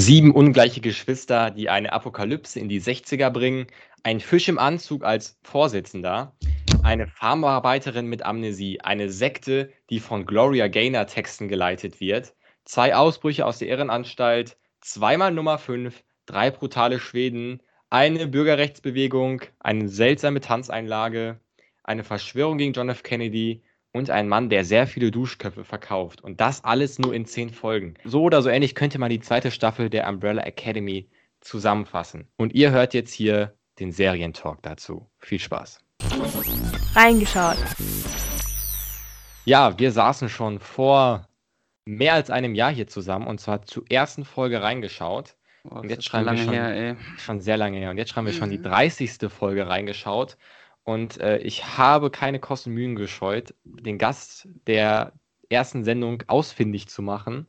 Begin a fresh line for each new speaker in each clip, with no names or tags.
Sieben ungleiche Geschwister, die eine Apokalypse in die 60er bringen, ein Fisch im Anzug als Vorsitzender, eine Farmarbeiterin mit Amnesie, eine Sekte, die von Gloria Gaynor Texten geleitet wird, zwei Ausbrüche aus der Irrenanstalt, zweimal Nummer 5, drei brutale Schweden, eine Bürgerrechtsbewegung, eine seltsame Tanzeinlage, eine Verschwörung gegen John F. Kennedy und ein Mann, der sehr viele Duschköpfe verkauft. Und das alles nur in zehn Folgen. So oder so ähnlich könnte man die zweite Staffel der Umbrella Academy zusammenfassen. Und ihr hört jetzt hier den Serientalk dazu. Viel Spaß.
Reingeschaut.
Ja, wir saßen schon vor mehr als einem Jahr hier zusammen und zwar zur ersten Folge reingeschaut.
Boah,
Und jetzt schreiben wir schon-
her.
Schon sehr lange her. Und jetzt schreiben wir schon die
Mhm.
30. Folge reingeschaut. Und äh, ich habe keine Kosten Mühen gescheut, den Gast der ersten Sendung ausfindig zu machen.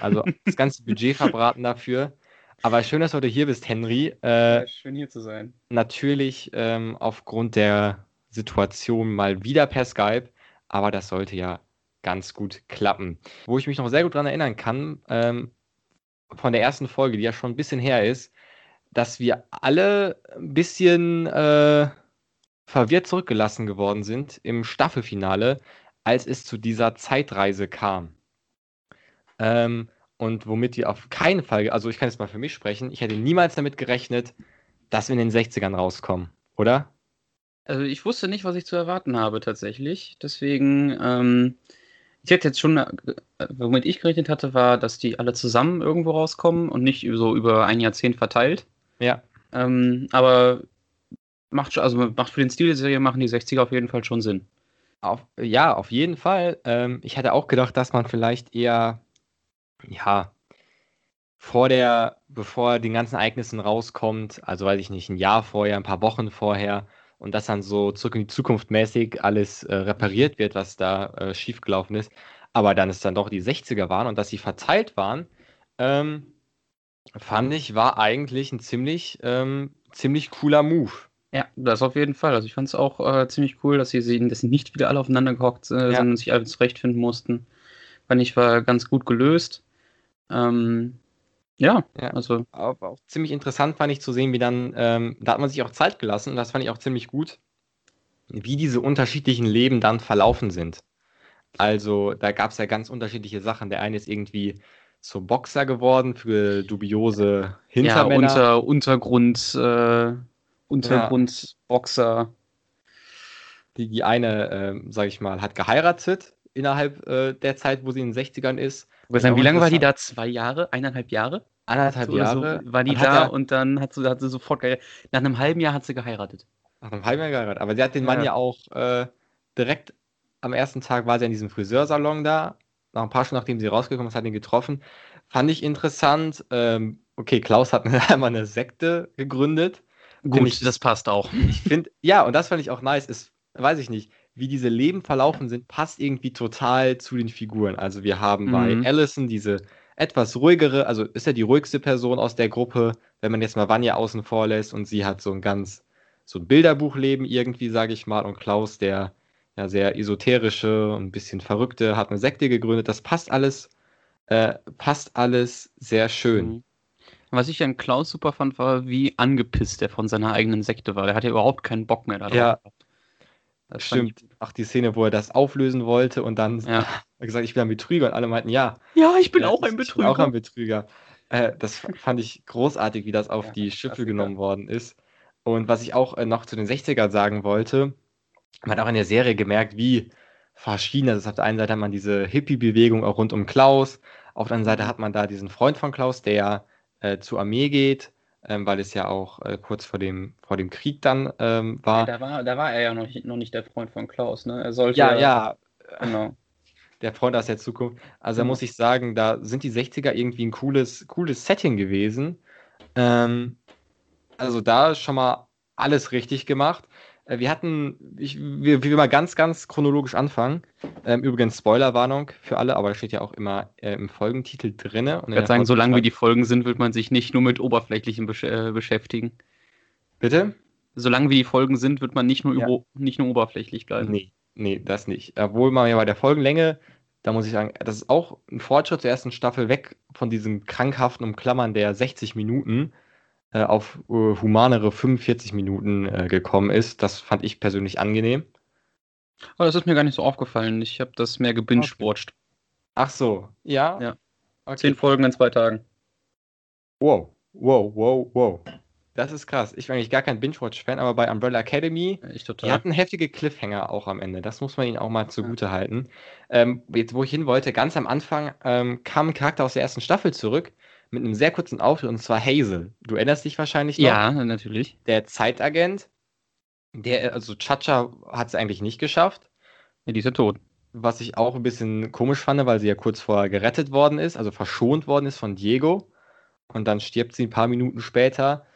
Also das ganze Budget verbraten dafür. Aber schön, dass du heute hier bist, Henry. Äh,
Ja, schön hier zu sein.
natürlich ähm, aufgrund der Situation mal wieder per Skype, aber das sollte ja ganz gut klappen. Wo ich mich noch sehr gut daran erinnern kann, ähm, von der ersten Folge, die ja schon ein bisschen her ist, dass wir alle ein bisschen äh, verwirrt zurückgelassen geworden sind im Staffelfinale, als es zu dieser Zeitreise kam. Ähm, und womit wir auf keinen Fall, also ich kann jetzt mal für mich sprechen, ich hätte niemals damit gerechnet, dass wir in den 60ern rauskommen, oder?
Also ich wusste nicht, was ich zu erwarten habe tatsächlich. Deswegen, ähm, ich hätte jetzt schon, äh, womit ich gerechnet hatte, war, dass die alle zusammen irgendwo rauskommen und nicht so über ein Jahrzehnt verteilt.
Ja.
Ähm, aber macht schon, also macht für den Stil der Serie machen die 60er auf jeden Fall schon Sinn.
Auf, ja, auf jeden Fall. Ähm, ich hätte auch gedacht, dass man vielleicht eher, ja, vor der, bevor den ganzen Ereignissen rauskommt, also weiß ich nicht, ein Jahr vorher, ein paar Wochen vorher, und dass dann so zurück in die Zukunft mäßig alles äh, repariert wird, was da äh, schiefgelaufen ist. Aber dann es dann doch die 60er waren und dass sie verteilt waren, ähm, fand ich, war eigentlich ein ziemlich, ähm, ziemlich cooler Move.
Ja, das auf jeden Fall. Also ich fand es auch äh, ziemlich cool, dass sie, sie, dass sie nicht wieder alle aufeinander gehockt äh,
Ja.
sind und sich alle zurechtfinden mussten. Fand ich war ganz gut gelöst. Ähm, ja,
Ja.
also
auch, auch ziemlich interessant fand ich zu sehen, wie dann, ähm, da hat man sich auch Zeit gelassen und das fand ich auch ziemlich gut, wie diese unterschiedlichen Leben dann verlaufen sind. Also da gab es ja ganz unterschiedliche Sachen. Der eine ist irgendwie so Boxer geworden für dubiose
ja,
Hintermänner.
unter, Untergrund, äh, Untergrundboxer.
die, die eine, ähm, sag ich mal, hat geheiratet innerhalb äh, der Zeit, wo sie in den 60ern ist.
Wie
auch
lange war die da? Zwei Jahre? Eineinhalb Jahre?
Anderthalb
So oder so
Jahre.
war die da
ja-
und dann hat sie, hat sie sofort geheiratet. Nach einem halben Jahr hat sie geheiratet.
Nach einem halben Jahr geheiratet. Aber sie hat den Mann
Ja.
ja auch äh, direkt am ersten Tag war sie an diesem Friseursalon da. Nach ein paar Stunden, nachdem sie rausgekommen ist, hat ihn getroffen. Fand ich interessant. Ähm, okay, Klaus hat einmal eine Sekte gegründet.
Gut,
ich-
das passt auch.
Ich finde, ja, und das fand ich auch nice. Ist, weiß ich nicht, wie diese Leben verlaufen sind, passt irgendwie total zu den Figuren. Also wir haben bei
Mhm.
Allison diese etwas ruhigere, also ist ja die ruhigste Person aus der Gruppe, wenn man jetzt mal Vanya außen vor lässt und sie hat so ein ganz, so ein Bilderbuchleben irgendwie, sage ich mal, und Klaus, der ja sehr esoterische und ein bisschen verrückte, hat eine Sekte gegründet. Das passt alles, äh, passt alles sehr schön.
Mhm. Was ich an Klaus super fand, war, wie angepisst er von seiner eigenen Sekte war. Der hatte überhaupt keinen Bock mehr darauf.
Ja.
Das
Stimmt. Auch die Szene, wo er das auflösen wollte und dann
Ja.
hat er gesagt, ich bin ein Betrüger und alle meinten, ja.
Ich, ja, ich bin
ja,
auch ein
Ich bin
Betrüger.
auch ein Betrüger. Äh, das fand ich großartig, wie das auf
Ja,
die Schiffe genommen worden ist. Und was ich auch äh, noch zu den 60ern sagen wollte, man hat auch in der Serie gemerkt, wie verschieden das ist. Auf der einen Seite hat man diese Hippie-Bewegung auch rund um Klaus, auf der anderen Seite
Mhm.
hat man da diesen Freund von Klaus, der ja äh, zur Armee geht, ähm, weil es ja auch äh, kurz vor dem, vor dem Krieg dann ähm,
Ja,
war.
da, war, da war er ja noch nicht, noch nicht der Freund von Klaus, ne? Er sollte
Ja, ja,
Genau.
der Freund aus der Zukunft. Also da
Genau.
muss ich sagen, da sind die 60er irgendwie ein cooles, cooles Setting gewesen. Ähm, also da ist schon mal alles richtig gemacht. Äh, Wir hatten, ich, wir, wir mal ganz, ganz chronologisch anfangen. Ähm, übrigens Spoilerwarnung für alle, aber das steht ja auch immer äh, im Folgentitel drinne. Und in
Ich würde sagen, solange wie die Folgen sind, wird man sich nicht nur mit Oberflächlichen besch äh, beschäftigen.
Bitte?
Solange wie die Folgen sind, wird man nicht nur,
Ja.
nicht nur oberflächlich bleiben.
Nee, nee, das nicht. Obwohl man ja bei der Folgenlänge Da muss ich sagen, das ist auch ein Fortschritt zur ersten Staffel weg von diesem krankhaften Umklammern der 60 Minuten äh, auf äh, humanere 45 Minuten äh, gekommen ist. Das fand ich persönlich angenehm.
Aber das ist mir gar nicht so aufgefallen. Ich habe das mehr gebingewatcht.
Ach so, ja?
Ja.
Okay.
Zehn Folgen in zwei Tagen.
Wow, wow, wow, wow. Das ist krass. Ich bin eigentlich gar kein Binge-Watch-Fan, aber bei Umbrella Academy,
Ich
die
total.
hatten heftige Cliffhanger auch am Ende. Das muss man ihnen auch mal zugute halten. Ähm, jetzt, wo ich hin wollte, ganz am Anfang ähm, kam ein Charakter aus der ersten Staffel zurück mit einem sehr kurzen Auftritt und zwar Hazel. Du erinnerst dich wahrscheinlich noch?
Ja, natürlich.
Der Zeitagent, der, also Chacha hat es eigentlich nicht geschafft.
Ja, die ist ja tot.
Was ich auch ein bisschen komisch fand, weil sie ja kurz vorher gerettet worden ist, also verschont worden ist von Diego. Und dann stirbt sie ein paar Minuten später.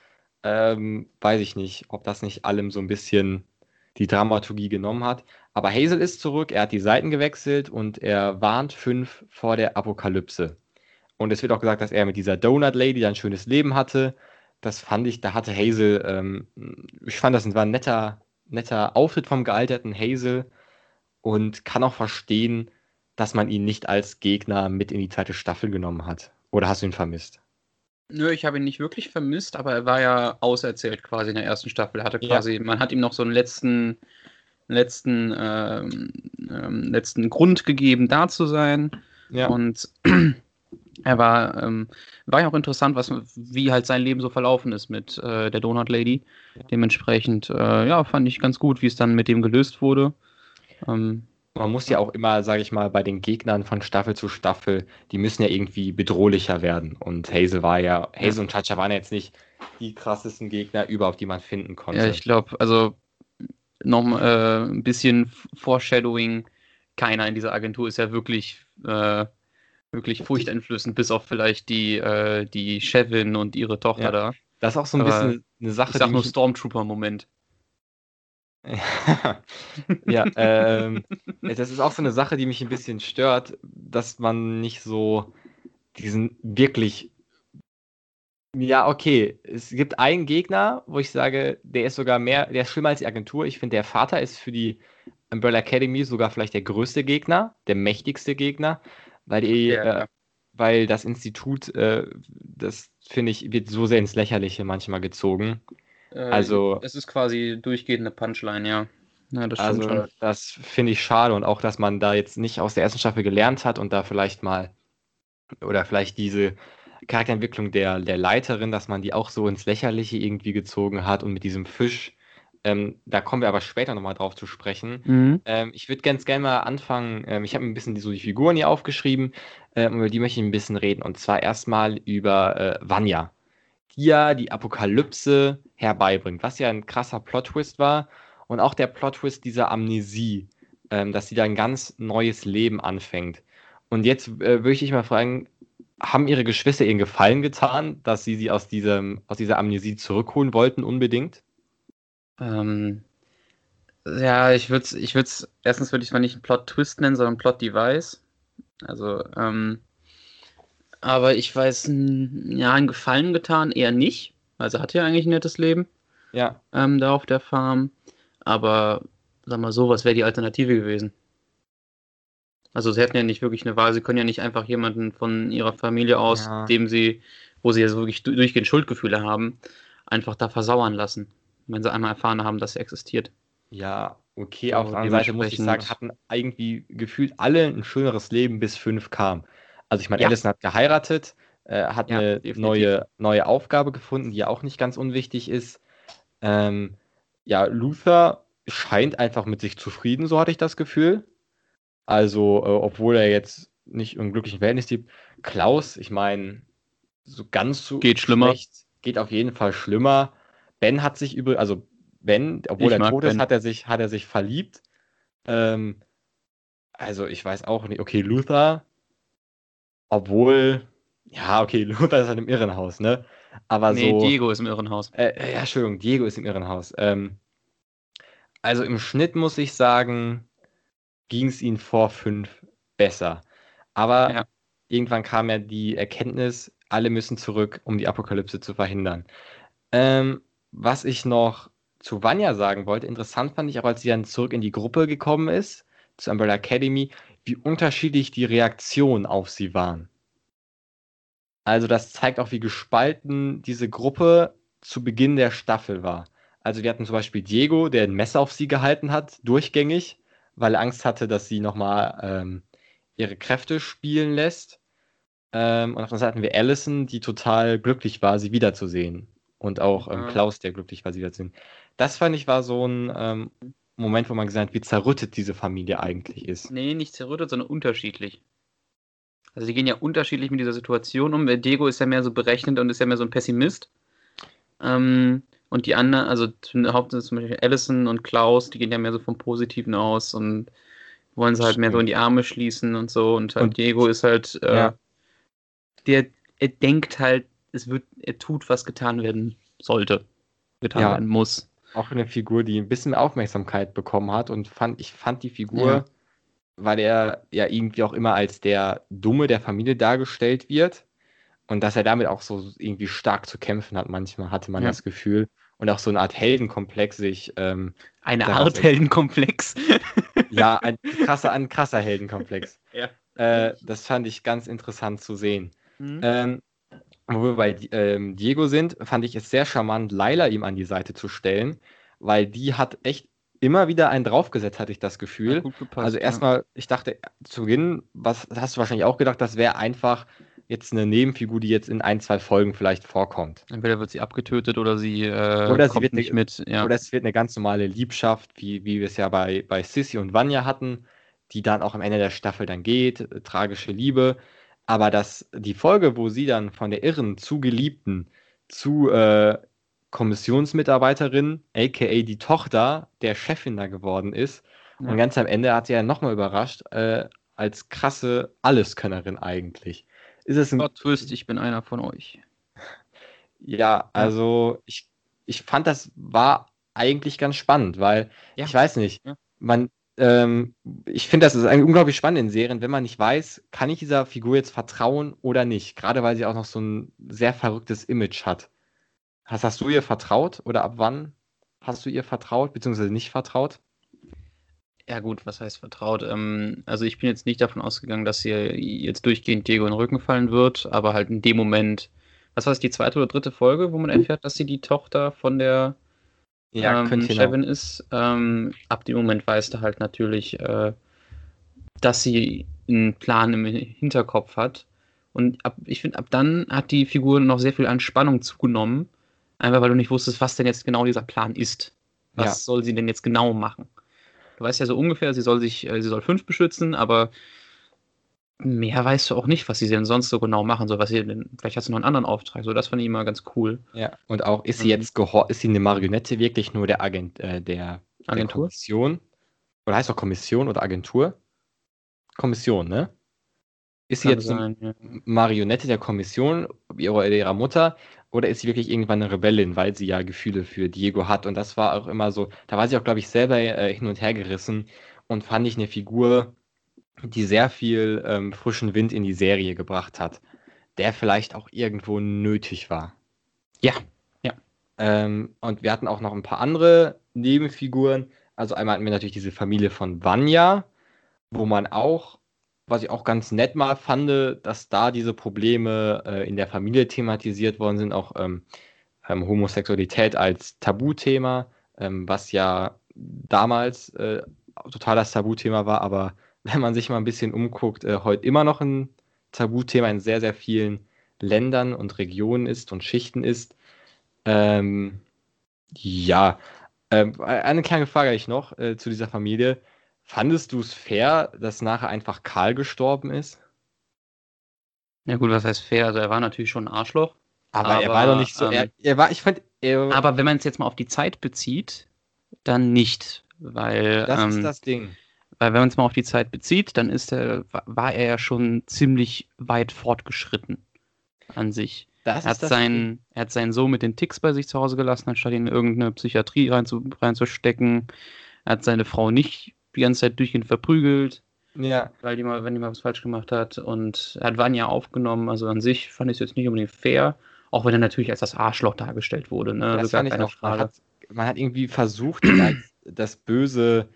Ähm, weiß ich nicht, ob das nicht allem so ein bisschen die Dramaturgie genommen hat. Aber Hazel ist zurück, er hat die Seiten gewechselt und er warnt fünf vor der Apokalypse. Und es wird auch gesagt, dass er mit dieser Donut Lady ein schönes Leben hatte. Das fand ich, da hatte Hazel, ähm, ich fand das war ein netter, netter Auftritt vom gealterten Hazel und kann auch verstehen, dass man ihn nicht als Gegner mit in die zweite Staffel genommen hat. Oder hast du ihn vermisst?
Nö, ich habe ihn nicht wirklich vermisst, aber er war ja auserzählt quasi in der ersten Staffel. Hatte
Ja.
quasi, man hat ihm noch so einen letzten, letzten, ähm, ähm, letzten Grund gegeben, da zu sein.
Ja.
Und er war, ähm, war ja auch interessant, was, wie halt sein Leben so verlaufen ist mit äh, der Donut Lady. Dementsprechend, äh, ja, fand ich ganz gut, wie es dann mit dem gelöst wurde. Ähm,
Man muss ja auch immer, sage ich mal, bei den Gegnern von Staffel zu Staffel, die müssen ja irgendwie bedrohlicher werden. Und Hazel war ja, Hazel und Chacha waren ja jetzt nicht die krassesten Gegner überhaupt, die man finden konnte.
Ja, ich glaube, also noch äh, ein bisschen Foreshadowing. Keiner in dieser Agentur ist ja wirklich, äh, wirklich furchteinflößend, bis auf vielleicht die, äh, die Chevin und ihre Tochter
Ja.
da.
das ist auch so ein
aber
bisschen eine Sache,
Ich sag nur Stormtrooper-Moment.
ja, ähm, das ist auch so eine Sache, die mich ein bisschen stört, dass man nicht so diesen wirklich. Ja, okay. Es gibt einen Gegner, wo ich sage, der ist sogar mehr, der ist schlimmer als die Agentur. Ich finde, der Vater ist für die Umbrella Academy sogar vielleicht der größte Gegner, der mächtigste Gegner, weil die,
Ja,
äh,
ja.
weil das Institut, äh, das finde ich, wird so sehr ins Lächerliche manchmal gezogen.
Äh,
Also-
Es ist quasi durchgehende Punchline, ja. Ja, das
Also
schon.
das finde ich schade und auch, dass man da jetzt nicht aus der ersten Staffel gelernt hat und da vielleicht mal oder vielleicht diese Charakterentwicklung der, der Leiterin, dass man die auch so ins Lächerliche irgendwie gezogen hat und mit diesem Fisch. Ähm, da kommen wir aber später nochmal drauf zu sprechen.
Mhm.
Ähm, ich würde ganz gerne mal anfangen. Ähm, ich habe mir ein bisschen die, so die Figuren hier aufgeschrieben, ähm, über die möchte ich ein bisschen reden. Und zwar erstmal über äh, Vanya, die ja die Apokalypse herbeibringt, was ja ein krasser Plot-Twist war. Und auch der Plot-Twist dieser Amnesie, ähm, dass sie da ein ganz neues Leben anfängt. Und jetzt äh, würde ich dich mal fragen, haben ihre Geschwister ihren Gefallen getan, dass sie sie aus, diesem, aus dieser Amnesie zurückholen wollten unbedingt?
Ähm, ja, ich würde es, ich würd's, erstens würde ich es mal nicht einen Plot-Twist nennen, sondern Plot-Device. Also, ähm, aber ich weiß, ja, einen Gefallen getan eher nicht. sie hat ja eigentlich ein nettes Leben
Ja,
ähm, da auf der Farm. Aber, sag mal so, was wäre die Alternative gewesen? Also, sie hätten ja nicht wirklich eine Wahl. Sie können ja nicht einfach jemanden von ihrer Familie aus,
Ja.
dem sie, wo sie ja so wirklich du- durchgehend Schuldgefühle haben, einfach da versauern lassen, wenn sie einmal erfahren haben, dass sie existiert.
ja, okay.
So,
Auf der anderen Seite muss ich sagen, hatten irgendwie gefühlt alle ein schöneres Leben, bis fünf kam. Also ich meine,
Ja.
Alison hat geheiratet, äh, hat
Ja,
eine
definitiv.
neue, neue Aufgabe gefunden, die ja auch nicht ganz unwichtig ist. Ähm, ja, Luther scheint einfach mit sich zufrieden, so hatte ich das Gefühl. Also, äh, obwohl er jetzt nicht im glücklichen Verhältnis lebt. Klaus, ich meine, so ganz so
Geht schlimmer.
schlecht, geht auf jeden Fall schlimmer. Ben hat sich über, also Ben, obwohl
Ich
er tot ist,
Ben.
hat er sich, hat er sich verliebt. Ähm, also ich weiß auch nicht. Okay, Luther, obwohl, ja, okay, Luther ist halt im Irrenhaus, ne? Aber
nee,
so.
Diego ist im Irrenhaus.
Äh, äh, ja, Entschuldigung, Diego ist im Irrenhaus. Ähm, also im Schnitt muss ich sagen, ging es ihm vor fünf besser. Aber
Ja.
irgendwann kam ja die Erkenntnis, alle müssen zurück, um die Apokalypse zu verhindern. Ähm, was ich noch zu Vanya sagen wollte, interessant fand ich auch, als sie dann zurück in die Gruppe gekommen ist, zur Umbrella Academy, wie unterschiedlich die Reaktionen auf sie waren. Also das zeigt auch, wie gespalten diese Gruppe zu Beginn der Staffel war. Also wir hatten zum Beispiel Diego, der ein Messer auf sie gehalten hat, durchgängig, weil er Angst hatte, dass sie nochmal ähm, ihre Kräfte spielen lässt. Ähm, und auf der Seite hatten wir Allison, die total glücklich war, sie wiederzusehen. Und auch ähm, Klaus, der glücklich war, sie wiederzusehen. Das fand ich war so ein ähm, Moment, wo man gesagt hat, wie zerrüttet diese Familie eigentlich ist.
Nee, nicht zerrüttet, sondern unterschiedlich. Also die gehen ja unterschiedlich mit dieser Situation um. Diego ist ja mehr so berechnend und ist ja mehr so ein Pessimist. Ähm, und die anderen, also hauptsächlich zum Beispiel Allison und Klaus, die gehen ja mehr so vom Positiven aus und wollen sie halt Stimmt. mehr so in die Arme schließen und so. Und, halt und Diego ist halt, äh, ja. der, er denkt halt, es wird, er tut, was getan werden sollte, getan ja. werden muss.
Auch eine Figur, die ein bisschen Aufmerksamkeit bekommen hat und fand, ich fand die Figur, ja. weil er ja irgendwie auch immer als der Dumme der Familie dargestellt wird und dass er damit auch so irgendwie stark zu kämpfen hat, manchmal hatte man das Gefühl und auch so eine Art Heldenkomplex sich. Ähm,
eine Art Heldenkomplex.
ja, ein krasser, ein krasser Heldenkomplex. ja. Äh, das fand ich ganz interessant zu sehen. Mhm. Ähm, wo wir bei ähm, Diego sind, fand ich es sehr charmant, Laila ihm an die Seite zu stellen, weil die hat echt immer wieder einen draufgesetzt, hatte ich das Gefühl. Gepasst, also erstmal, ja. ich dachte zu Beginn, was hast du wahrscheinlich auch gedacht, das wäre einfach jetzt eine Nebenfigur, die jetzt in ein, zwei Folgen vielleicht vorkommt.
Entweder wird sie abgetötet oder sie, äh,
oder sie wird nicht eine, mit. Ja. Oder es wird eine ganz normale Liebschaft, wie, wie wir es ja bei, bei Sissy und Vanya hatten, die dann auch am Ende der Staffel dann geht, äh, tragische Liebe. Aber dass die Folge, wo sie dann von der Irren zu Geliebten zu äh, Kommissionsmitarbeiterin, aka die Tochter der Chefin da geworden ist, ja. und ganz am Ende hat sie ja nochmal überrascht, äh, als krasse Alleskönnerin eigentlich.
Ist es ein. Gott Twist, ich bin einer von euch.
Ja, also ich, ich fand, das war eigentlich ganz spannend, weil ja. ich weiß nicht, man, ähm, ich finde, das ist unglaublich spannend in Serien, wenn man nicht weiß, kann ich dieser Figur jetzt vertrauen oder nicht. Gerade weil sie auch noch so ein sehr verrücktes Image hat. Hast, hast du ihr vertraut oder ab wann hast du ihr vertraut, beziehungsweise nicht vertraut?
Ja, gut, was heißt vertraut? Ähm, also, ich bin jetzt nicht davon ausgegangen, dass hier jetzt durchgehend Diego in den Rücken fallen wird, aber halt in dem Moment, was war es, die zweite oder dritte Folge, wo man erfährt, dass sie die Tochter von der ja, ähm, Chevin ist. Ähm, ab dem Moment weißt du halt natürlich, äh, dass sie einen Plan im Hinterkopf hat. Und ab, ich finde, ab dann hat die Figur noch sehr viel an Spannung zugenommen. Einfach weil du nicht wusstest, was denn jetzt genau dieser Plan ist. Was ja. soll sie denn jetzt genau machen? Du weißt ja so ungefähr, sie soll sich, äh, sie soll fünf beschützen, aber mehr weißt du auch nicht, was sie denn sonst so genau machen soll. Was sie denn, vielleicht hast du noch einen anderen Auftrag. So, das fand ich immer ganz cool.
Ja, und auch, ist sie mhm. jetzt ist sie eine Marionette wirklich nur der Agent, äh, der, Agentur? Der Kommission? Oder heißt doch Kommission oder Agentur? Kommission, ne? Ist sie Kann jetzt sein, eine ja. Marionette der Kommission ihrer, ihrer Mutter oder ist sie wirklich irgendwann eine Rebellin, weil sie ja Gefühle für Diego hat? Und das war auch immer so, da war sie auch, glaube ich, selber äh, hin und her gerissen und fand ich eine Figur, die sehr viel ähm, frischen Wind in die Serie gebracht hat, der vielleicht auch irgendwo nötig war.
Ja, ja.
Ähm, und wir hatten auch noch ein paar andere Nebenfiguren. Also einmal hatten wir natürlich diese Familie von Vanya, wo man auch was ich auch ganz nett mal fand, dass da diese Probleme äh, in der Familie thematisiert worden sind, auch ähm, ähm, Homosexualität als Tabuthema, ähm, was ja damals äh, total das Tabuthema war, aber wenn man sich mal ein bisschen umguckt, äh, heute immer noch ein Tabuthema in sehr, sehr vielen Ländern und Regionen ist und Schichten ist. Ähm, ja, ähm, eine kleine Frage habe ich noch äh, zu dieser Familie. Fandest du es fair, dass nachher einfach Karl gestorben ist?
Ja gut, was heißt fair? Also er war natürlich schon ein Arschloch.
Aber, aber er war doch nicht so. Ähm, er, er, war, ich fand. Er,
aber wenn man es jetzt mal auf die Zeit bezieht, dann nicht, weil.
Das ähm, ist das Ding.
Weil wenn man es mal auf die Zeit bezieht, dann ist er, war er ja schon ziemlich weit fortgeschritten an sich. Das er, hat seinen, er hat seinen Sohn mit den Ticks bei sich zu Hause gelassen, anstatt ihn in irgendeine Psychiatrie reinzu, reinzustecken. Er hat seine Frau nicht die ganze Zeit durchgehend verprügelt. Ja. Weil die mal, wenn die mal was falsch gemacht hat. Und er hat Vanya aufgenommen. Also an sich fand ich es jetzt nicht unbedingt fair. Auch wenn er natürlich als das Arschloch dargestellt wurde. Ne?
Das also fand ich noch, man hat, man hat irgendwie versucht, das böse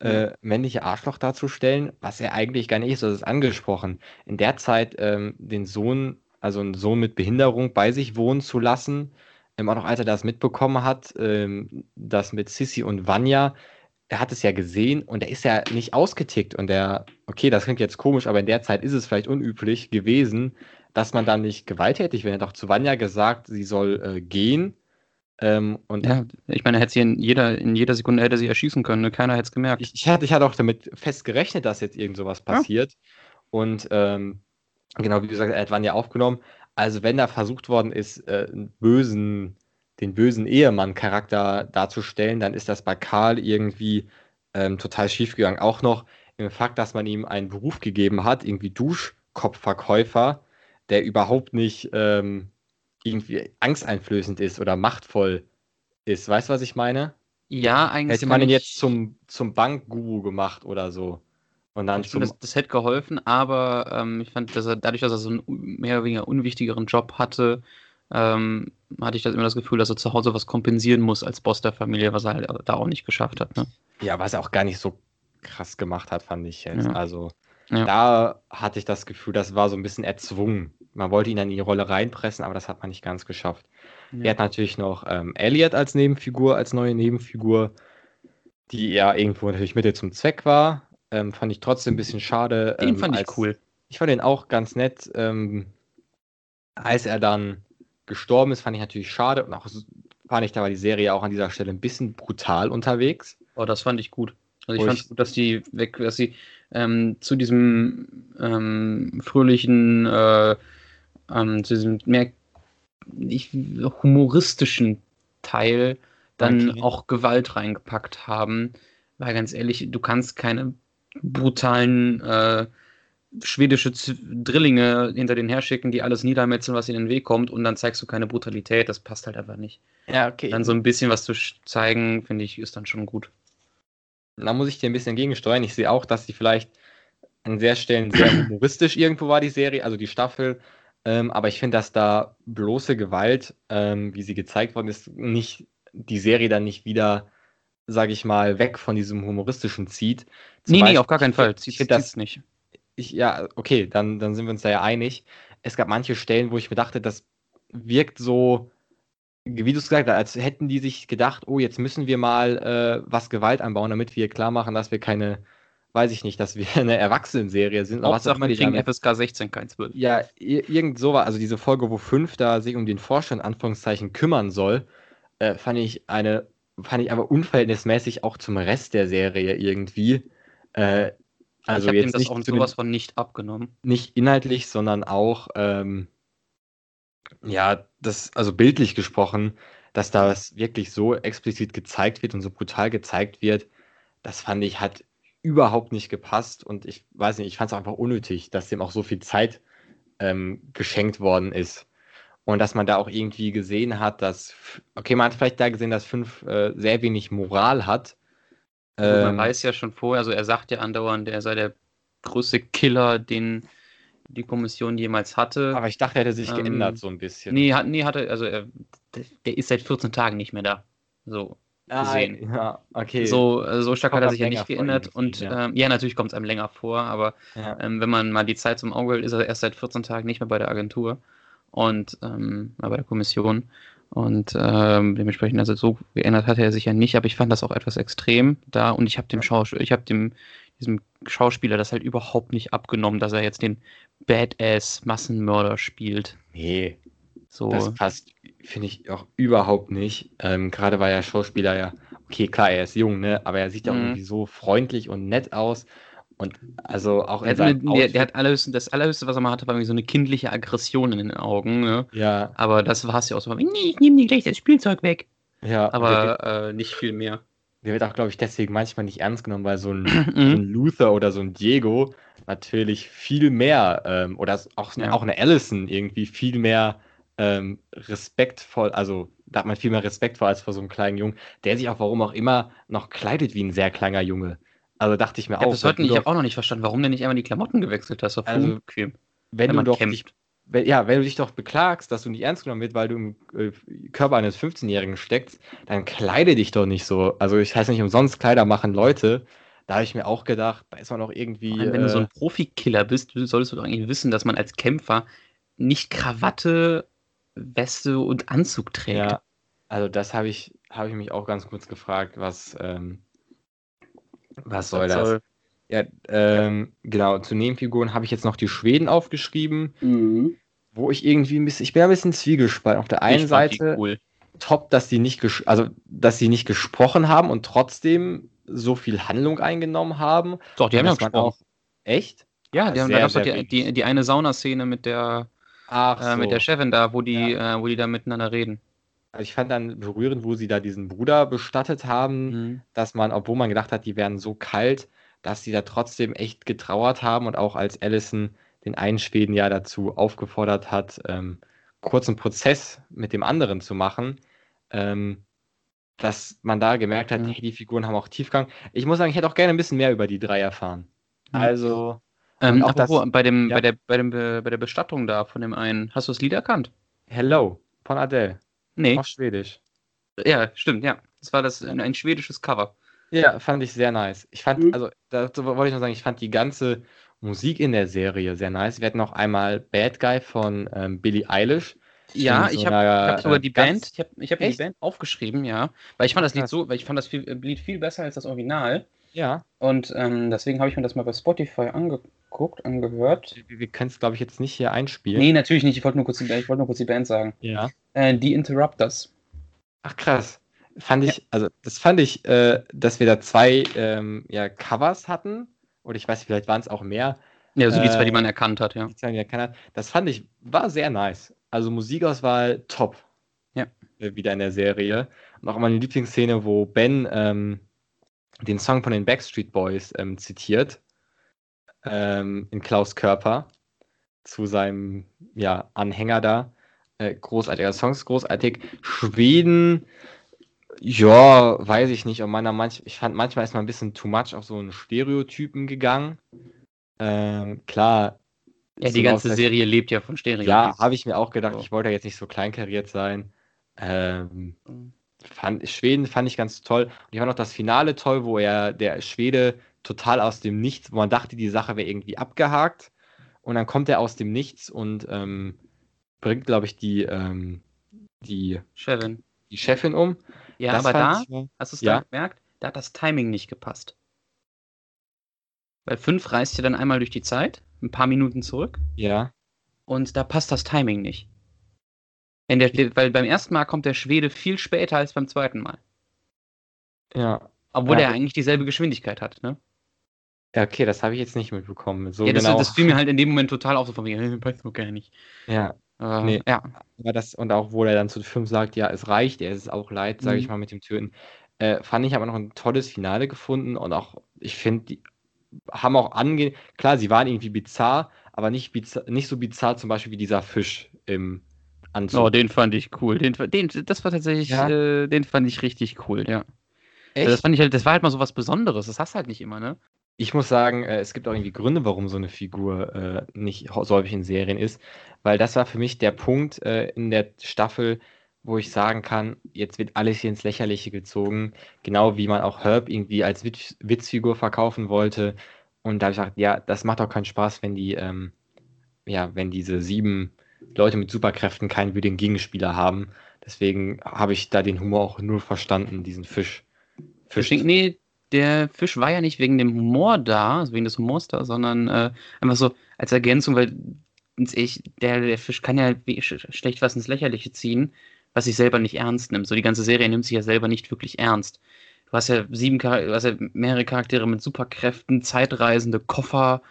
äh, männliche Arschloch darzustellen, was er eigentlich gar nicht ist. Das ist angesprochen. In der Zeit ähm, den Sohn, also einen Sohn mit Behinderung bei sich wohnen zu lassen, ähm, auch noch als er das mitbekommen hat, ähm, das mit Sissy und Vanya, er hat es ja gesehen und er ist ja nicht ausgetickt und der, okay, das klingt jetzt komisch, aber in der Zeit ist es vielleicht unüblich gewesen, dass man dann nicht gewalttätig wäre. Er auch zu Vanya gesagt, sie soll äh, gehen. Ähm, und
Ja, ich meine, er hätte sie in jeder, in jeder Sekunde hätte sie erschießen können, ne? keiner hätte es gemerkt.
ich, ich, hatte, ich hatte auch damit fest gerechnet, dass jetzt irgend sowas
Ja.
passiert. Und ähm, genau, wie gesagt, er hat Vanya aufgenommen. Also wenn da versucht worden ist, äh, einen bösen, den bösen Ehemann-Charakter darzustellen, dann ist das bei Karl irgendwie ähm, total schiefgegangen. Auch noch im Fakt, dass man ihm einen Beruf gegeben hat, irgendwie Duschkopfverkäufer, der überhaupt nicht ähm, irgendwie angsteinflößend ist oder machtvoll ist. Weißt du, was ich meine?
ja, eigentlich.
Hätte man ihn jetzt zum, zum Bankguru gemacht oder so. Und dann
Ich
zum.
finde, das, das hätte geholfen, aber ähm, ich fand, dass er dadurch, dass er so einen mehr oder weniger unwichtigeren Job hatte, ähm, hatte ich das immer das Gefühl, dass er zu Hause was kompensieren muss als Boss der Familie, was er halt da auch nicht geschafft hat. Ne?
Ja, was er auch gar nicht so krass gemacht hat, fand ich jetzt.
Ja.
Also
Ja.
da hatte ich das Gefühl, das war so ein bisschen erzwungen. Man wollte ihn dann in die Rolle reinpressen, aber das hat man nicht ganz geschafft.
Ja.
Er hat natürlich noch ähm, Elliot als Nebenfigur, als neue Nebenfigur, die ja irgendwo natürlich Mittel zum Zweck war. Ähm, fand ich trotzdem ein bisschen schade.
Den
ähm,
fand ich
als-
cool.
Ich fand den auch ganz nett. Ähm, als er dann gestorben ist, fand ich natürlich schade. Und auch fand ich da war die Serie auch an dieser Stelle ein bisschen brutal unterwegs.
Oh, das fand ich gut. Also ich fand
ich-
es gut, dass die weg, dass sie ähm, zu diesem ähm, fröhlichen, äh, ähm, zu diesem mehr nicht, humoristischen Teil dann
Okay.
auch Gewalt reingepackt haben. Weil ganz ehrlich, du kannst keine brutalen äh, schwedische Z Drillinge hinter den herschicken, die alles niedermetzeln, was ihnen in den Weg kommt, und dann zeigst du keine Brutalität. Das passt halt einfach nicht.
Ja, okay.
Dann so ein bisschen was zu zeigen, finde ich, ist dann schon gut.
Da muss ich dir ein bisschen entgegensteuern. Ich sehe auch, dass sie vielleicht an sehr Stellen sehr humoristisch irgendwo war, die Serie, also die Staffel. Ähm, aber ich finde, dass da bloße Gewalt, ähm, wie sie gezeigt worden ist, nicht die Serie dann nicht wieder, sage ich mal, weg von diesem humoristischen zieht. Zum
Nee, nee,
Beispiel-
auf gar keinen Fall. Zieht
Ich finde das,
nicht.
ich, ja, okay, dann, dann sind wir uns da ja einig. Es gab manche Stellen, wo ich mir dachte, das wirkt so, wie du es gesagt hast, als hätten die sich gedacht, oh, jetzt müssen wir mal äh, was Gewalt anbauen, damit wir klar machen, dass wir keine, weiß ich nicht, dass wir eine Erwachsenenserie sind. oder was
Hauptsache, wir
die
kriegen FSK 16, kein 12.
ja, ir- irgend so war, also diese Folge, wo fünf da sich um den Vorstand, Anführungszeichen, kümmern soll, äh, fand ich eine, fand ich aber unverhältnismäßig auch zum Rest der Serie irgendwie. Äh, also
ich habe ihm das auch
zu den-
sowas von nicht abgenommen.
nicht inhaltlich, sondern auch, ähm, ja, das, also bildlich gesprochen, dass das wirklich so explizit gezeigt wird und so brutal gezeigt wird, das fand ich, hat überhaupt nicht gepasst und ich weiß nicht, ich fand es einfach unnötig, dass dem auch so viel Zeit ähm, geschenkt worden ist. Und dass man da auch irgendwie gesehen hat, dass, okay, man hat vielleicht da gesehen, dass fünf äh, sehr wenig Moral hat.
Man
Ähm,
weiß ja schon vorher, also er sagt ja andauernd, er sei der größte Killer, den die Kommission jemals hatte.
aber ich dachte, er hätte sich
ähm,
geändert so ein bisschen.
nee, hat, nee, hatte, also er, der ist seit 14 Tagen nicht mehr da. So.
Ah,
gesehen.
Ja, okay.
So, äh, so stark
Kommt
hat er sich ja nicht geändert. Und
ja.
ähm, ja, natürlich kommt es einem länger vor, aber
Ja.
ähm, wenn man mal die Zeit zum Auge hält, ist er erst seit 14 Tagen nicht mehr bei der Agentur und ähm, bei der Kommission. Und ähm, dementsprechend, also so geändert hat er sich ja nicht, aber ich fand das auch etwas extrem da und ich habe dem Schauspieler, ich habe dem diesem Schauspieler das halt überhaupt nicht abgenommen, dass er jetzt den Badass Massenmörder spielt.
Nee,
So,
das passt, finde ich auch überhaupt nicht. Ähm, Gerade war ja Schauspieler ja, okay, klar, er ist jung, ne? Aber er sieht ja auch
Mhm.
irgendwie so freundlich und nett aus. Und also auch
er hat eine, der, der hat allerhöchste, das allerhöchste, was er mal hatte, war irgendwie so eine kindliche Aggression in den Augen. Ne?
ja,
Aber das war es ja auch so. Nee, ich nehme dir gleich das Spielzeug weg.
ja, und der,
Aber äh, nicht viel mehr.
der wird auch, glaube ich, deswegen manchmal nicht ernst genommen, weil so ein, so
Mhm.
ein Luther oder so ein Diego natürlich viel mehr, ähm, oder auch,
Ja.
auch eine Allison irgendwie viel mehr ähm, respektvoll, also da hat man viel mehr Respekt vor als vor so einem kleinen Jungen, der sich auch warum auch immer noch kleidet wie ein sehr kleiner Junge. Also dachte ich mir
habe
auch,
bis heute ich habe auch noch nicht verstanden, warum der nicht einmal die Klamotten gewechselt hast. Voll
Also, wenn,
wenn
du
man
doch dich, wenn, ja, wenn du dich doch beklagst, dass du nicht ernst genommen wird, weil du im äh, Körper eines 15-Jährigen steckst, dann kleide dich doch nicht so. Also ich heiße nicht umsonst, Kleider machen Leute. Da habe ich mir auch gedacht, da ist man auch irgendwie.
Allem, wenn du so
äh,
ein Profikiller bist, solltest du doch eigentlich wissen, dass man als Kämpfer nicht Krawatte, Weste und Anzug trägt.
Ja, also das habe ich, habe ich mich auch ganz kurz gefragt, was, ähm, was soll das? Ja, ähm, genau, zu Nebenfiguren habe ich jetzt noch die Schweden aufgeschrieben,
Mhm.
wo ich irgendwie ein bisschen, ich bin ein bisschen zwiegespalten. Auf der einen
Ich
Seite
cool.
top, dass die nicht, also dass sie nicht gesprochen haben und trotzdem so viel Handlung eingenommen haben.
Doch, die haben ja gesprochen.
echt?
Ja, die haben, da doch
sehr
die, die, die eine Saunaszene mit der,
Ach
äh, mit der Chefin da, wo die, äh, wo die da miteinander reden.
Also ich fand dann berührend, wo sie da diesen Bruder bestattet haben,
Mhm.
dass man, obwohl man gedacht hat, die wären so kalt, dass sie da trotzdem echt getrauert haben und auch als Allison den einen Schweden ja dazu aufgefordert hat, ähm, kurzen Prozess mit dem anderen zu machen, ähm, dass man da gemerkt hat,
Mhm.
hey, die Figuren haben auch Tiefgang. Ich muss sagen, ich hätte auch gerne ein bisschen mehr über die drei erfahren.
Mhm.
Also,
Ähm,
auch das-
apropos, bei, dem,
ja.
bei, der, bei, dem, Be- bei der Bestattung da von dem einen, hast du das Lied erkannt?
Hello von Adele
Nee.
auf Schwedisch.
Ja, stimmt, ja. Das war das ein, ein schwedisches Cover.
Ja, fand ich sehr nice. Ich fand,
Mhm.
also dazu wollte ich noch sagen, ich fand die ganze Musik in der Serie sehr nice. Wir hatten noch einmal Bad Guy von ähm, Billie Eilish.
Ja,
so
ich habe hab sogar
äh,
die Band, ich habe ich hab die? Band aufgeschrieben, ja. Weil ich fand das Lied so, weil ich fand das viel, äh, Lied viel besser als das Original.
Ja,
Und ähm, deswegen habe ich mir das mal bei Spotify angeguckt, angehört.
wir, wir können es, glaube ich, jetzt nicht hier einspielen.
Nee, natürlich nicht. Ich wollte nur, kurz die- ich wollte nur kurz die Band sagen.
Ja.
Äh, die Interrupters.
Ach krass. Fand ich, also das fand ich, äh, dass wir da zwei ähm, ja, Covers hatten. Oder ich weiß, vielleicht waren es auch mehr.
Ja, so die zwei, die man erkannt hat, ja.
Die zwei, die er kann. Das fand ich, war sehr nice. Also Musikauswahl top.
Ja.
Äh, Wieder in der Serie. Und auch meine Lieblingsszene, wo Ben ähm, den Song von den Backstreet Boys ähm, zitiert. Ähm, in Klaus Körper. Zu seinem ja, Anhänger da. Äh, großartiger Song, ist großartig. Schweden, ja, weiß ich nicht. Und meiner manch, ich fand manchmal ist man ein bisschen too much auf so einen Stereotypen gegangen. Ähm, klar.
Ja, die ganze Serie lebt ja von Stereotypen.
ja, habe ich mir auch gedacht,
So.
ich wollte ja jetzt nicht so kleinkariert sein. Ähm,
Mhm.
fand, Schweden fand ich ganz toll. Und ich fand auch das Finale toll, wo er, der Schwede, total aus dem Nichts, wo man dachte, die Sache wäre irgendwie abgehakt. Und dann kommt er aus dem Nichts und ähm, bringt, glaube ich, die, ähm, die,
Chevin.
die Chefin um.
Ja,
Das
aber da,
ich
hast du es
Ja.
da gemerkt? Da hat das Timing nicht gepasst. Weil 5 reist ja dann einmal durch die Zeit, ein paar Minuten zurück,
Ja,
und da passt das Timing nicht. Der, weil beim ersten Mal kommt der Schwede viel später als beim zweiten Mal.
ja.
Obwohl
Ja.
er eigentlich dieselbe Geschwindigkeit hat, ne?
Ja, okay, das habe ich jetzt nicht mitbekommen. So
ja, das,
genau.
das fiel mir halt in dem Moment total auf, so von wegen, weiß gar nicht.
Ja,
Äh,
Nee.
Ja,
Aber das, und auch wo er dann zu Film sagt, ja, es reicht, er ist auch leid, sage ich
Mhm.
mal, mit dem Töten. Äh, fand ich aber noch ein tolles Finale gefunden und auch, ich finde, die haben auch ange... Klar, sie waren irgendwie bizarr, aber nicht, bizarr, nicht so bizarr zum Beispiel wie dieser Fisch im Anzug.
oh, den fand ich cool. Den, den, das war tatsächlich,
Ja.
äh, den fand ich richtig cool, ja.
Echt?
Das fand ich halt, das war halt mal so was Besonderes. Das hast du halt nicht immer, ne?
Ich muss sagen, äh, es gibt auch irgendwie Gründe, warum so eine Figur äh, nicht so häufig in Serien ist, weil das war für mich der Punkt äh, in der Staffel, wo ich sagen kann, jetzt wird alles hier ins Lächerliche gezogen, genau wie man auch Herb irgendwie als Witz, Witzfigur verkaufen wollte. Und da habe ich gesagt, ja, das macht auch keinen Spaß, wenn die, ähm, ja, wenn diese sieben Leute mit Superkräften keinen würdigen Gegenspieler haben. Deswegen habe ich da den Humor auch null verstanden, diesen Fisch. Fisch.
Nee, der Fisch war ja nicht wegen dem Humor da, also wegen des Humors da, sondern äh, einfach so als Ergänzung, weil ich, der, der Fisch kann ja schlecht was ins Lächerliche ziehen, was sich selber nicht ernst nimmt. So die ganze Serie nimmt sich ja selber nicht wirklich ernst. Du hast ja sieben Char du hast ja mehrere Charaktere mit Superkräften, Zeitreisende, Koffer,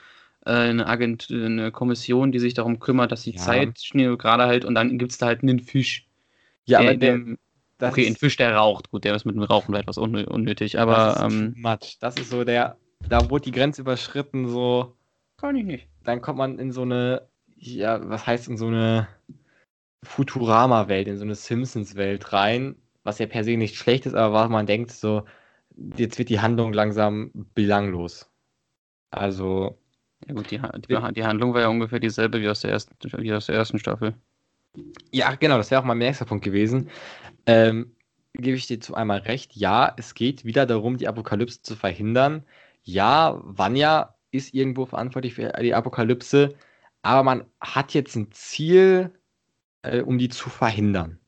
äh, eine Agent, eine Kommission, die sich darum kümmert, dass die
Ja.
Zeit gerade halt und dann gibt es da halt einen Fisch.
ja,
der
aber der,
dem- okay, ein Fisch, der raucht. Gut, der ist mit dem Rauchen etwas unnö- unnötig, aber
das ist
ähm,
too much. Das ist so der, da wurde die Grenze überschritten, so,
kann ich nicht.
dann kommt man in so eine, ja, was heißt in so eine Futurama-Welt, in so eine Simpsons-Welt rein, was ja per se nicht schlecht ist, aber was man denkt, so, jetzt wird die Handlung langsam belanglos. Also,
Ja gut, die, die, die Handlung war ja ungefähr dieselbe wie aus der ersten, wie aus der ersten Staffel.
ja, genau, das wäre auch mein nächster Punkt gewesen. Ähm, gebe ich dir zu einmal recht, ja, es geht wieder darum, die Apokalypse zu verhindern. ja, Vanya ist irgendwo verantwortlich für die Apokalypse, aber man hat jetzt ein Ziel, äh, um die zu verhindern.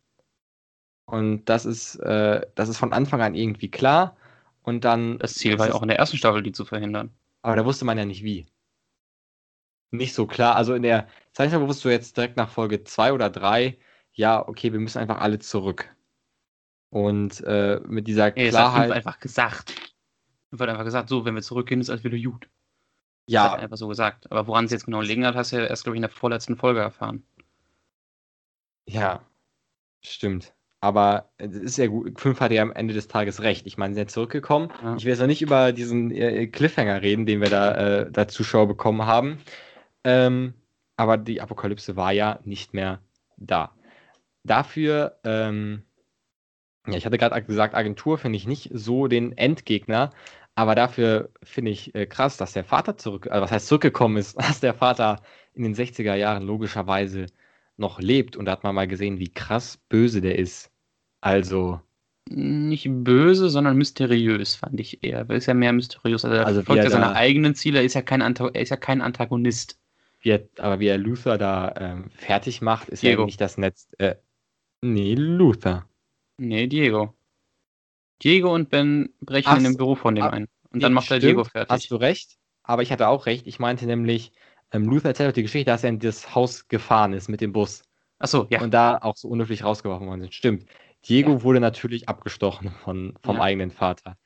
Und das ist, äh, das ist von Anfang an irgendwie klar. Und dann.
Das Ziel war ja auch in der ersten Staffel, die zu verhindern.
Aber da wusste man ja nicht wie. Nicht so klar. Also in der Zeichnung wusstest du jetzt direkt nach Folge 2 oder 3, ja, okay, wir müssen einfach alle zurück. Und äh, mit dieser
nee,
Klarheit.
Das hat einfach gesagt. Es wird einfach gesagt, so, wenn wir zurückgehen, ist alles wieder gut.
Ja.
Das hat einfach so gesagt. Aber woran es jetzt genau liegen hat, hast du ja erst, glaube ich, in der vorletzten Folge erfahren.
Ja, stimmt. Aber es ist ja gut. Fünf hatte ja am Ende des Tages recht. Ich meine, sie sind zurückgekommen. Ja. Ich will jetzt noch nicht über diesen äh, Cliffhanger reden, den wir da, äh, da Zuschauer bekommen haben. Ähm, aber die Apokalypse war ja nicht mehr da. Dafür, ähm, ja, ich hatte gerade gesagt, Agentur finde ich nicht so den Endgegner, aber dafür finde ich äh, krass, dass der Vater zurück, also was heißt zurückgekommen ist, dass der Vater in den 60er Jahren logischerweise noch lebt und da hat man mal gesehen, wie krass böse der ist. Also.
Nicht böse, sondern mysteriös, fand ich eher. Er ist ja mehr mysteriös. Also, er also folgt ja seine eigenen Ziele, er ist ja kein, Anta er ist ja kein Antagonist.
Wie er, aber wie er Luther da ähm, fertig macht, ist Diego. ja nicht das Netz. Äh, nee, Luther.
Nee, Diego. Diego und Ben brechen Ach, in dem Büro von dem ein. Und nee, dann macht stimmt, er Diego fertig.
Hast du recht, aber ich hatte auch recht. Ich meinte nämlich, ähm, Luther erzählt auch die Geschichte, dass er in das Haus gefahren ist mit dem Bus.
Achso, ja.
Und da auch so unhöflich rausgeworfen worden sind. Stimmt. Diego ja. wurde natürlich abgestochen von, vom ja. eigenen Vater.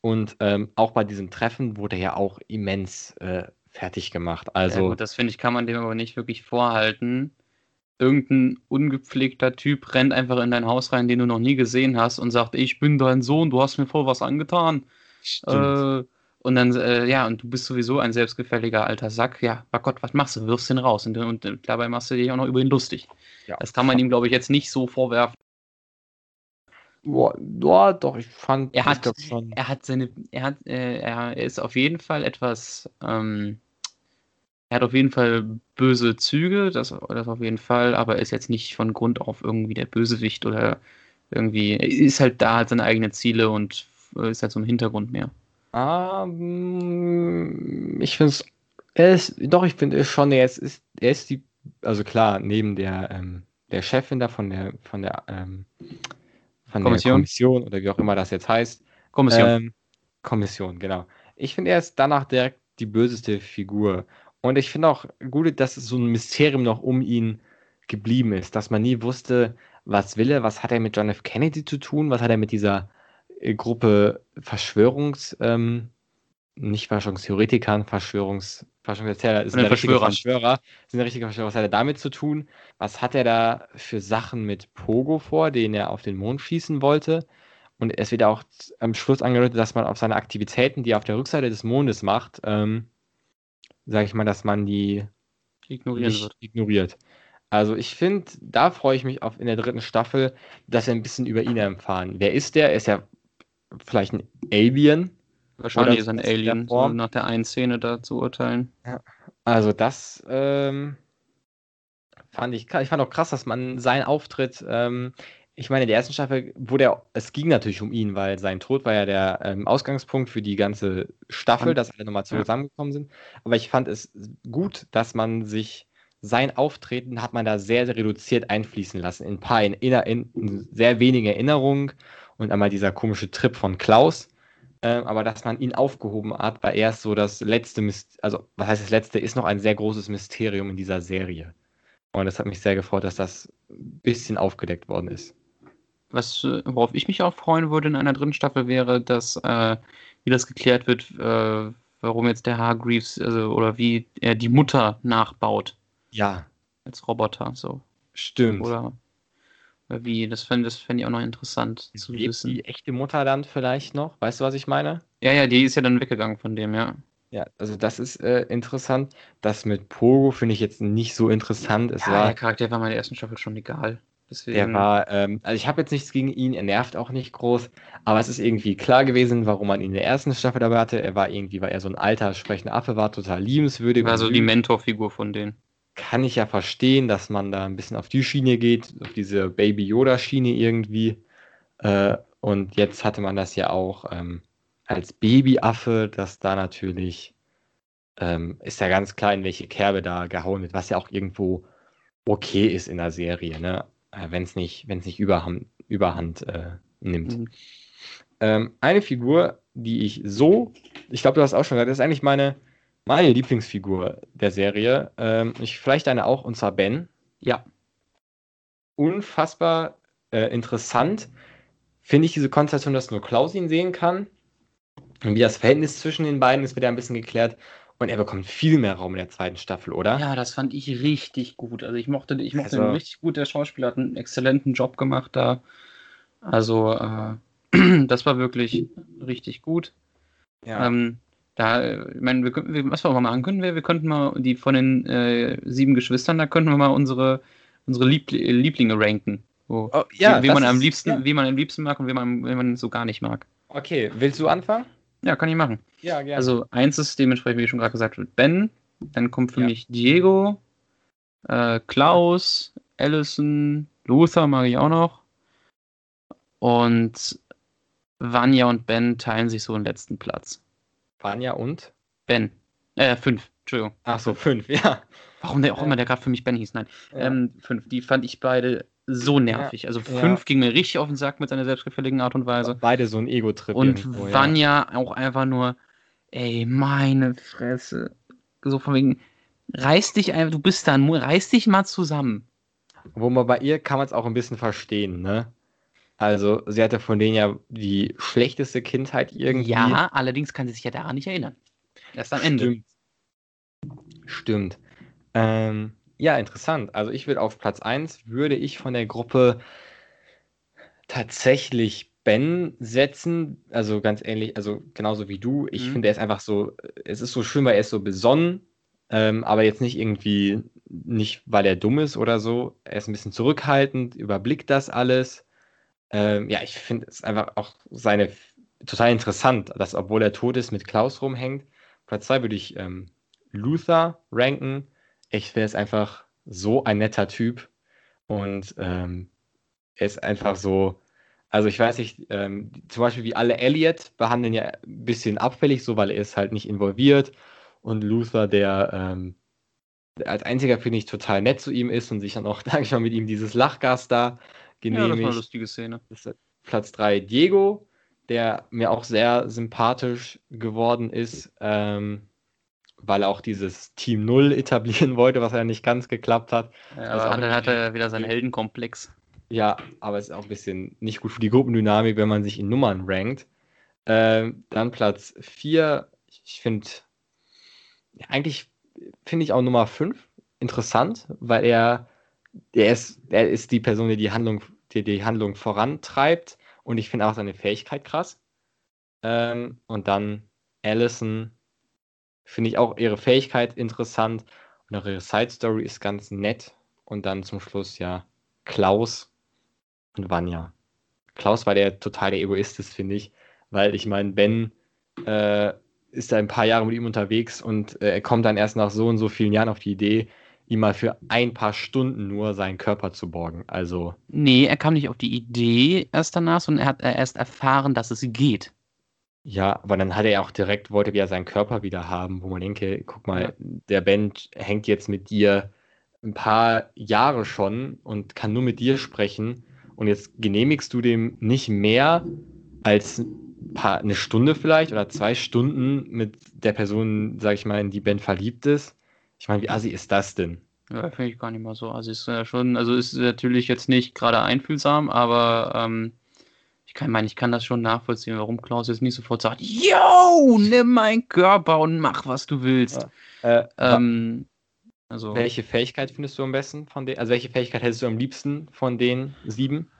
Und ähm, auch bei diesem Treffen wurde er ja auch immens äh, fertig gemacht. Also, ja,
gut, das finde ich, kann man dem aber nicht wirklich vorhalten. Irgendein ungepflegter Typ rennt einfach in dein Haus rein, den du noch nie gesehen hast und sagt, ich bin dein Sohn, du hast mir voll was angetan. Äh, und dann, äh, ja, und du bist sowieso ein selbstgefälliger alter Sack. Ja, bei Gott, was machst du? Wirfst ihn raus und, und, und dabei machst du dich auch noch über ihn lustig. Ja. Das kann man ihm, glaube ich, jetzt nicht so vorwerfen.
Boah, boah, doch, ich fand,
er hat, schon. Er hat seine, er hat, äh, er ist auf jeden Fall etwas, ähm, er hat auf jeden Fall böse Züge, das, das auf jeden Fall, aber er ist jetzt nicht von Grund auf irgendwie der Bösewicht oder irgendwie, er ist halt da, hat seine eigenen Ziele und äh, ist halt so im Hintergrund mehr.
Um, ich finde es, er ist, doch, ich finde schon, er ist, ist, er ist die, also klar, neben der, ähm, der Chefin da von der, von der, ähm, von Kommission. der Kommission oder wie auch immer das jetzt heißt.
Kommission. Ähm,
Kommission, genau. Ich finde, er ist danach direkt die böseste Figur. Und ich finde auch gut, dass es so ein Mysterium noch um ihn geblieben ist, dass man nie wusste, was will er, was hat er mit John F. Kennedy zu tun, was hat er mit dieser äh, Gruppe Verschwörungs, ähm, nicht Verschwörungstheoretikern, Verschwörungs, Verschwörungserzähler,
ist ein richtiger
Verschwörer, sind ein richtiger Verschwörer. Was hat er damit zu tun? Was hat er da für Sachen mit Pogo vor, den er auf den Mond schießen wollte? Und es wird auch am Schluss angedeutet, dass man auf seine Aktivitäten, die er auf der Rückseite des Mondes macht, ähm, sage ich mal, dass man die
ignorieren wird.
ignoriert. Also ich finde, da freue ich mich auf in der dritten Staffel, dass wir ein bisschen über ihn erfahren. Wer ist der? Er ist ja vielleicht ein Alien,
Wahrscheinlich ist ein Alien, so nach der einen Szene da zu urteilen.
Ja. Also das ähm, fand ich, ich fand auch krass, dass man seinen Auftritt, ähm, ich meine, in der ersten Staffel wurde er, es ging natürlich um ihn, weil sein Tod war ja der ähm, Ausgangspunkt für die ganze Staffel, dass alle nochmal zusammengekommen sind. Aber ich fand es gut, dass man sich sein Auftreten hat man da sehr, sehr reduziert einfließen lassen. In ein paar, in, in, in sehr wenige Erinnerungen und einmal dieser komische Trip von Klaus äh, aber dass man ihn aufgehoben hat, war erst so das letzte, Myst also was heißt das letzte, ist noch ein sehr großes Mysterium in dieser Serie. Und es hat mich sehr gefreut, dass das ein bisschen aufgedeckt worden ist.
Was, worauf ich mich auch freuen würde in einer dritten Staffel wäre, dass, äh, wie das geklärt wird, äh, warum jetzt der Hargreaves, also, oder wie er die Mutter nachbaut.
Ja.
Als Roboter, so.
Stimmt.
Oder wie? Das fände das fänd ich auch noch interessant zu
Lebt
wissen.
Die echte Mutter dann vielleicht noch? Weißt du, was ich meine?
Ja, ja, die ist ja dann weggegangen von dem, ja.
Ja, also das ist äh, interessant. Das mit Pogo finde ich jetzt nicht so interessant. Es
ja,
war,
der Charakter war meiner ersten Staffel schon egal.
Deswegen... Der war, ähm, also ich habe jetzt nichts gegen ihn, er nervt auch nicht groß, aber es ist irgendwie klar gewesen, warum man ihn in der ersten Staffel dabei hatte. Er war irgendwie, weil er so ein alter sprechender Affe war, total liebenswürdig.
War so die Mentorfigur von denen
kann ich ja verstehen, dass man da ein bisschen auf die Schiene geht, auf diese Baby Yoda Schiene irgendwie. Äh, und jetzt hatte man das ja auch ähm, als Babyaffe, dass da natürlich ähm, ist ja ganz klar, in welche Kerbe da gehauen wird, was ja auch irgendwo okay ist in der Serie, ne? Äh, wenn es nicht, wenn's nicht Überhand, Überhand äh, nimmt. Mhm. Ähm, eine Figur, die ich so, ich glaube, du hast auch schon gesagt, das ist eigentlich meine, meine Lieblingsfigur der Serie. Ähm, ich, vielleicht eine auch, und zwar Ben.
Ja.
Unfassbar äh, interessant finde ich diese Konstellation, dass nur Klaus ihn sehen kann. Und wie das Verhältnis zwischen den beiden ist, wird ja ein bisschen geklärt. Und er bekommt viel mehr Raum in der zweiten Staffel, oder?
Ja, das fand ich richtig gut. Also ich mochte, ich mochte also, ihn richtig gut. Der Schauspieler hat einen exzellenten Job gemacht da. Also äh, das war wirklich richtig gut. Ja. Ähm, da, ich meine, wir, wir, was wir mal machen können, wir, wir könnten mal die von den äh, sieben Geschwistern, da könnten wir mal unsere, unsere Liebl Lieblinge ranken. Wo, oh, ja, wie, wie man am liebsten, ja. wie man am liebsten mag und wie man, wie man so gar nicht mag.
Okay, willst du anfangen?
Ja, kann ich machen.
Ja, gerne.
Also eins ist dementsprechend, wie schon gerade gesagt wird, Ben. Dann kommt für ja. mich Diego, äh, Klaus, Allison, Luther mag ich auch noch. Und Vanya und Ben teilen sich so den letzten Platz.
Vanya und?
Ben. Äh, fünf. Entschuldigung.
Ach so, fünf, ja.
Warum der auch immer der gerade für mich Ben hieß? Nein. Ja. Ähm, fünf. Die fand ich beide so nervig. Ja, also fünf ja. ging mir richtig auf den Sack mit seiner selbstgefälligen Art und Weise.
Beide so ein Ego-Trip.
Und irgendwo, Vanya ja. auch einfach nur, ey, meine Fresse. So von wegen, reiß dich einfach, du bist da, reiß dich mal zusammen.
Wo man bei ihr kann man es auch ein bisschen verstehen, ne? Also, sie hatte von denen ja die schlechteste Kindheit irgendwie.
Ja, allerdings kann sie sich ja daran nicht erinnern. Erst am Ende.
Stimmt. Stimmt. Ähm, ja, interessant. Also ich würde auf Platz 1 würde ich von der Gruppe tatsächlich Ben setzen. Also ganz ähnlich, also genauso wie du. Ich mhm. finde, er ist einfach so, es ist so schön, weil er ist so besonnen, ähm, aber jetzt nicht irgendwie, nicht weil er dumm ist oder so. Er ist ein bisschen zurückhaltend, überblickt das alles. Ähm, ja, ich finde es einfach auch seine total interessant, dass obwohl er tot ist, mit Klaus rumhängt. Platz 2 würde ich ähm, Luther ranken ich finde es einfach so ein netter Typ und ähm, er ist einfach so, also ich weiß nicht, ähm, zum Beispiel wie alle Elliot behandeln ja ein bisschen abfällig, so weil er ist halt nicht involviert und Luther, der ähm, als einziger finde ich total nett zu ihm ist und sich dann auch, sag ich mal, mit ihm dieses Lachgas da genehmigt. Ja, das war
eine lustige Szene.
Platz 3 Diego, der mir auch sehr sympathisch geworden ist. Ähm, weil er auch dieses Team Null etablieren wollte, was ja nicht ganz geklappt hat.
Ja, also aber dann hat er wieder seinen Heldenkomplex.
Ja, aber es ist auch ein bisschen nicht gut für die Gruppendynamik, wenn man sich in Nummern rankt. Ähm, dann Platz 4, ich finde, ja, eigentlich finde ich auch Nummer 5 interessant, weil er, er, ist, er ist die Person, die die Handlung, die, die Handlung vorantreibt und ich finde auch seine Fähigkeit krass. Ähm, und dann Allison, finde ich auch ihre Fähigkeit interessant und auch ihre Side Story ist ganz nett. Und dann zum Schluss ja Klaus und Vanya. Klaus war der totale Egoist ist, finde ich, weil ich meine, Ben äh, ist da ein paar Jahre mit ihm unterwegs und äh, er kommt dann erst nach so und so vielen Jahren auf die Idee, ihm mal für ein paar Stunden nur seinen Körper zu borgen. Also.
Nee, er kam nicht auf die Idee erst danach, sondern er hat erst erfahren, dass es geht.
Ja, aber dann hat er ja auch direkt, wollte er seinen Körper wieder haben, wo man denke, guck mal, ja. der Band hängt jetzt mit dir ein paar Jahre schon und kann nur mit dir sprechen und jetzt genehmigst du dem nicht mehr als ein paar, eine Stunde vielleicht oder zwei Stunden mit der Person, sag ich mal, in die Band verliebt ist. Ich meine, wie assi ist das denn?
Ja, finde ich gar nicht mal so. Also ist ja schon, also ist natürlich jetzt nicht gerade einfühlsam, aber ähm, ich kann, meine, ich kann das schon nachvollziehen, warum Klaus jetzt nicht sofort sagt, yo, nimm meinen Körper und mach, was du willst. Äh, ähm,
also, welche Fähigkeit findest du am besten von den, also welche Fähigkeit hättest du am liebsten von den sieben?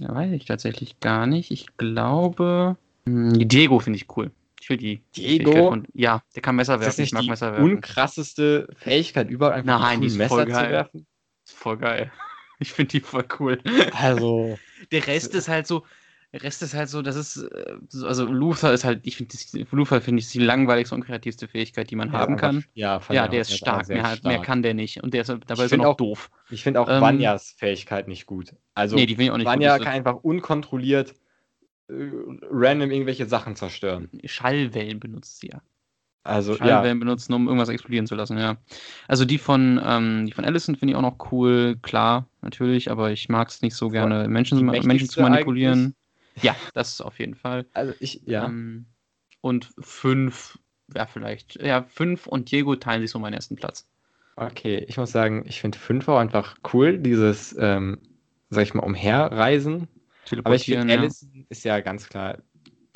Ja, weiß ich tatsächlich gar nicht. Ich glaube, hm, Diego finde ich cool. Ich will die
Diego.
Von, ja, der kann Messer werfen.
ich mag die Messer werfen. Unkrasseste Fähigkeit überhaupt
einfach Nein, ein Messer zu werfen. Ist voll geil. Ich finde die voll cool.
Also.
Der Rest ist halt so, der Rest ist halt so, das ist, äh, also Luther ist halt, ich finde, Luther finde ich die langweiligste und kreativste Fähigkeit, die man ja, haben kann.
Ja,
ja der ist stark, mehr, stark. mehr kann der nicht. Und der ist dabei so auch doof.
Ich finde auch ähm, Vanyas Fähigkeit nicht gut. Also, nee, die ich auch nicht Vanya gut, kann einfach unkontrolliert äh, random irgendwelche Sachen zerstören.
Schallwellen benutzt sie ja.
Also, ja.
Schallwellen benutzen, um irgendwas explodieren zu lassen, ja. Also die von, ähm, die von Allison finde ich auch noch cool, klar, natürlich, aber ich mag es nicht so gerne, Menschen, Menschen zu manipulieren. Ja, das auf jeden Fall.
Also, ich, ja.
Ähm, und fünf, ja, vielleicht, ja, fünf und Diego teilen sich so meinen ersten Platz.
Okay, ich muss sagen, ich finde 5 auch einfach cool, dieses, ähm, sag ich mal, umherreisen. Aber ich finde,
ja.
Allison ist ja ganz klar,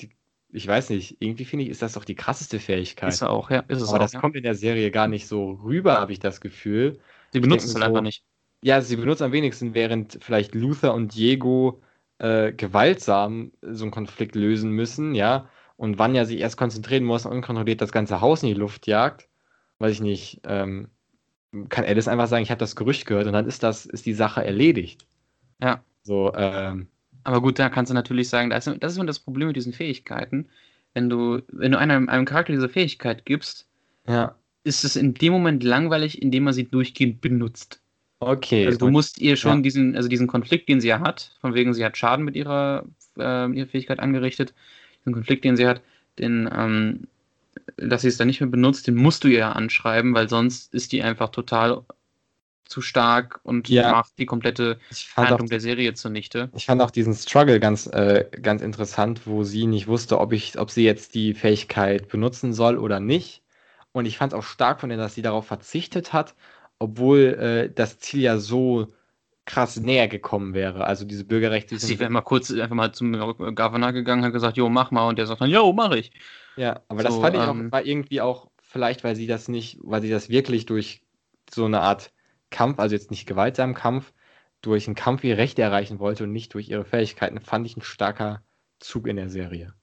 die, ich weiß nicht, irgendwie finde ich, ist das doch die krasseste Fähigkeit.
Ist er auch, ja, ist es
Aber
auch.
das
ja.
kommt in der Serie gar nicht so rüber, habe ich das Gefühl.
Sie benutzen es halt
so-
einfach nicht.
Ja, sie benutzt am wenigsten, während vielleicht Luther und Diego äh, gewaltsam so einen Konflikt lösen müssen, ja. Und Vanya sich erst konzentrieren muss und unkontrolliert das ganze Haus in die Luft jagt. Weiß ich nicht. Ähm, kann Alice einfach sagen, ich habe das Gerücht gehört und dann ist das, ist die Sache erledigt.
Ja.
So, ähm,
Aber gut, da kannst du natürlich sagen, das ist, das ist immer das Problem mit diesen Fähigkeiten. Wenn du, wenn du einem, einem Charakter diese Fähigkeit gibst,
ja.
ist es in dem Moment langweilig, indem er sie durchgehend benutzt.
Okay.
Also du musst ihr schon
ja.
diesen, also diesen Konflikt, den sie ja hat, von wegen sie hat Schaden mit ihrer, äh, ihrer Fähigkeit angerichtet, diesen Konflikt, den sie hat, den, ähm, dass sie es dann nicht mehr benutzt, den musst du ihr ja anschreiben, weil sonst ist die einfach total zu stark und
Ja.
macht die komplette
fand auch
Handlung der Serie zunichte.
Ich fand auch diesen Struggle ganz, äh, ganz interessant, wo sie nicht wusste, ob, ich, ob sie jetzt die Fähigkeit benutzen soll oder nicht. Und ich fand es auch stark von ihr, dass sie darauf verzichtet hat, obwohl äh, das Ziel ja so krass näher gekommen wäre. Also diese Bürgerrechte
Sie wäre mal kurz einfach mal zum Governor gegangen, hat gesagt, jo, mach mal, und der sagt dann, jo, mach ich.
Ja, aber das
So,
fand ich
ähm,
auch, war irgendwie auch, vielleicht, weil sie das nicht, weil sie das wirklich durch so eine Art Kampf, also jetzt nicht gewaltsamen Kampf, durch einen Kampf ihre Rechte erreichen wollte und nicht durch ihre Fähigkeiten, fand ich ein starker Zug in der Serie.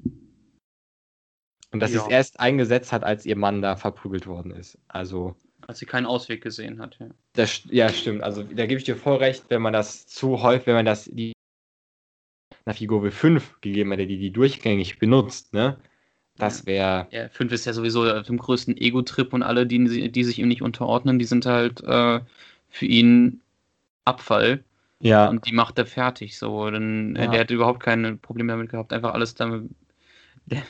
Und dass sie
Ja.
es erst eingesetzt hat, als ihr Mann da verprügelt worden ist. Also,
Als sie keinen Ausweg gesehen hat, ja.
das, ja, stimmt. Also, da gebe ich dir voll recht, wenn man das zu häufig, wenn man das die nach Figur 5 gegeben hätte, die die durchgängig benutzt, ne? Das wäre
Ja, 5 ist ja sowieso auf dem größten Ego-Trip und alle, die, die sich ihm nicht unterordnen, die sind halt äh, für ihn Abfall
ja,
und die macht er fertig. So, dann, äh,
Ja.
Der hätte überhaupt keine Probleme damit gehabt, einfach alles damit. Der,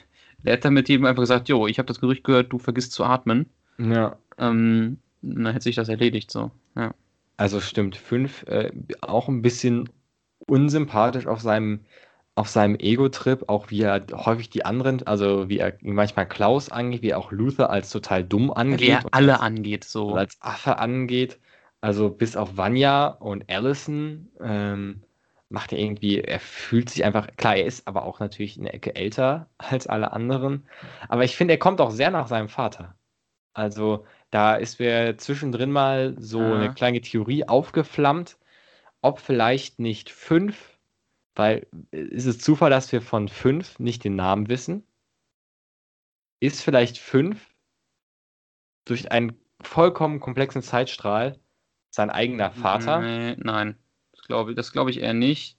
der hat damit jedem einfach gesagt, jo, ich habe das Gerücht gehört, du vergisst zu atmen.
Ja.
Ähm, dann hätte sich das erledigt, so. Ja.
Also stimmt, 5 äh, auch ein bisschen unsympathisch auf seinem, auf seinem Ego-Trip, auch wie er häufig die anderen, also wie er manchmal Klaus angeht, wie er auch Luther als total dumm angeht.
Wie er alle
als,
angeht, so.
als Affe angeht. Also bis auf Vanya und Allison ähm, macht er irgendwie, er fühlt sich einfach, klar, er ist aber auch natürlich eine Ecke älter als alle anderen. Aber ich finde, er kommt auch sehr nach seinem Vater. Also da ist mir zwischendrin mal so
Ja.
eine kleine Theorie aufgeflammt, ob vielleicht nicht fünf, weil äh, ist es Zufall, dass wir von fünf nicht den Namen wissen? Ist vielleicht fünf durch einen vollkommen komplexen Zeitstrahl sein eigener Vater?
Nee, nein, das glaube das glaub ich eher nicht.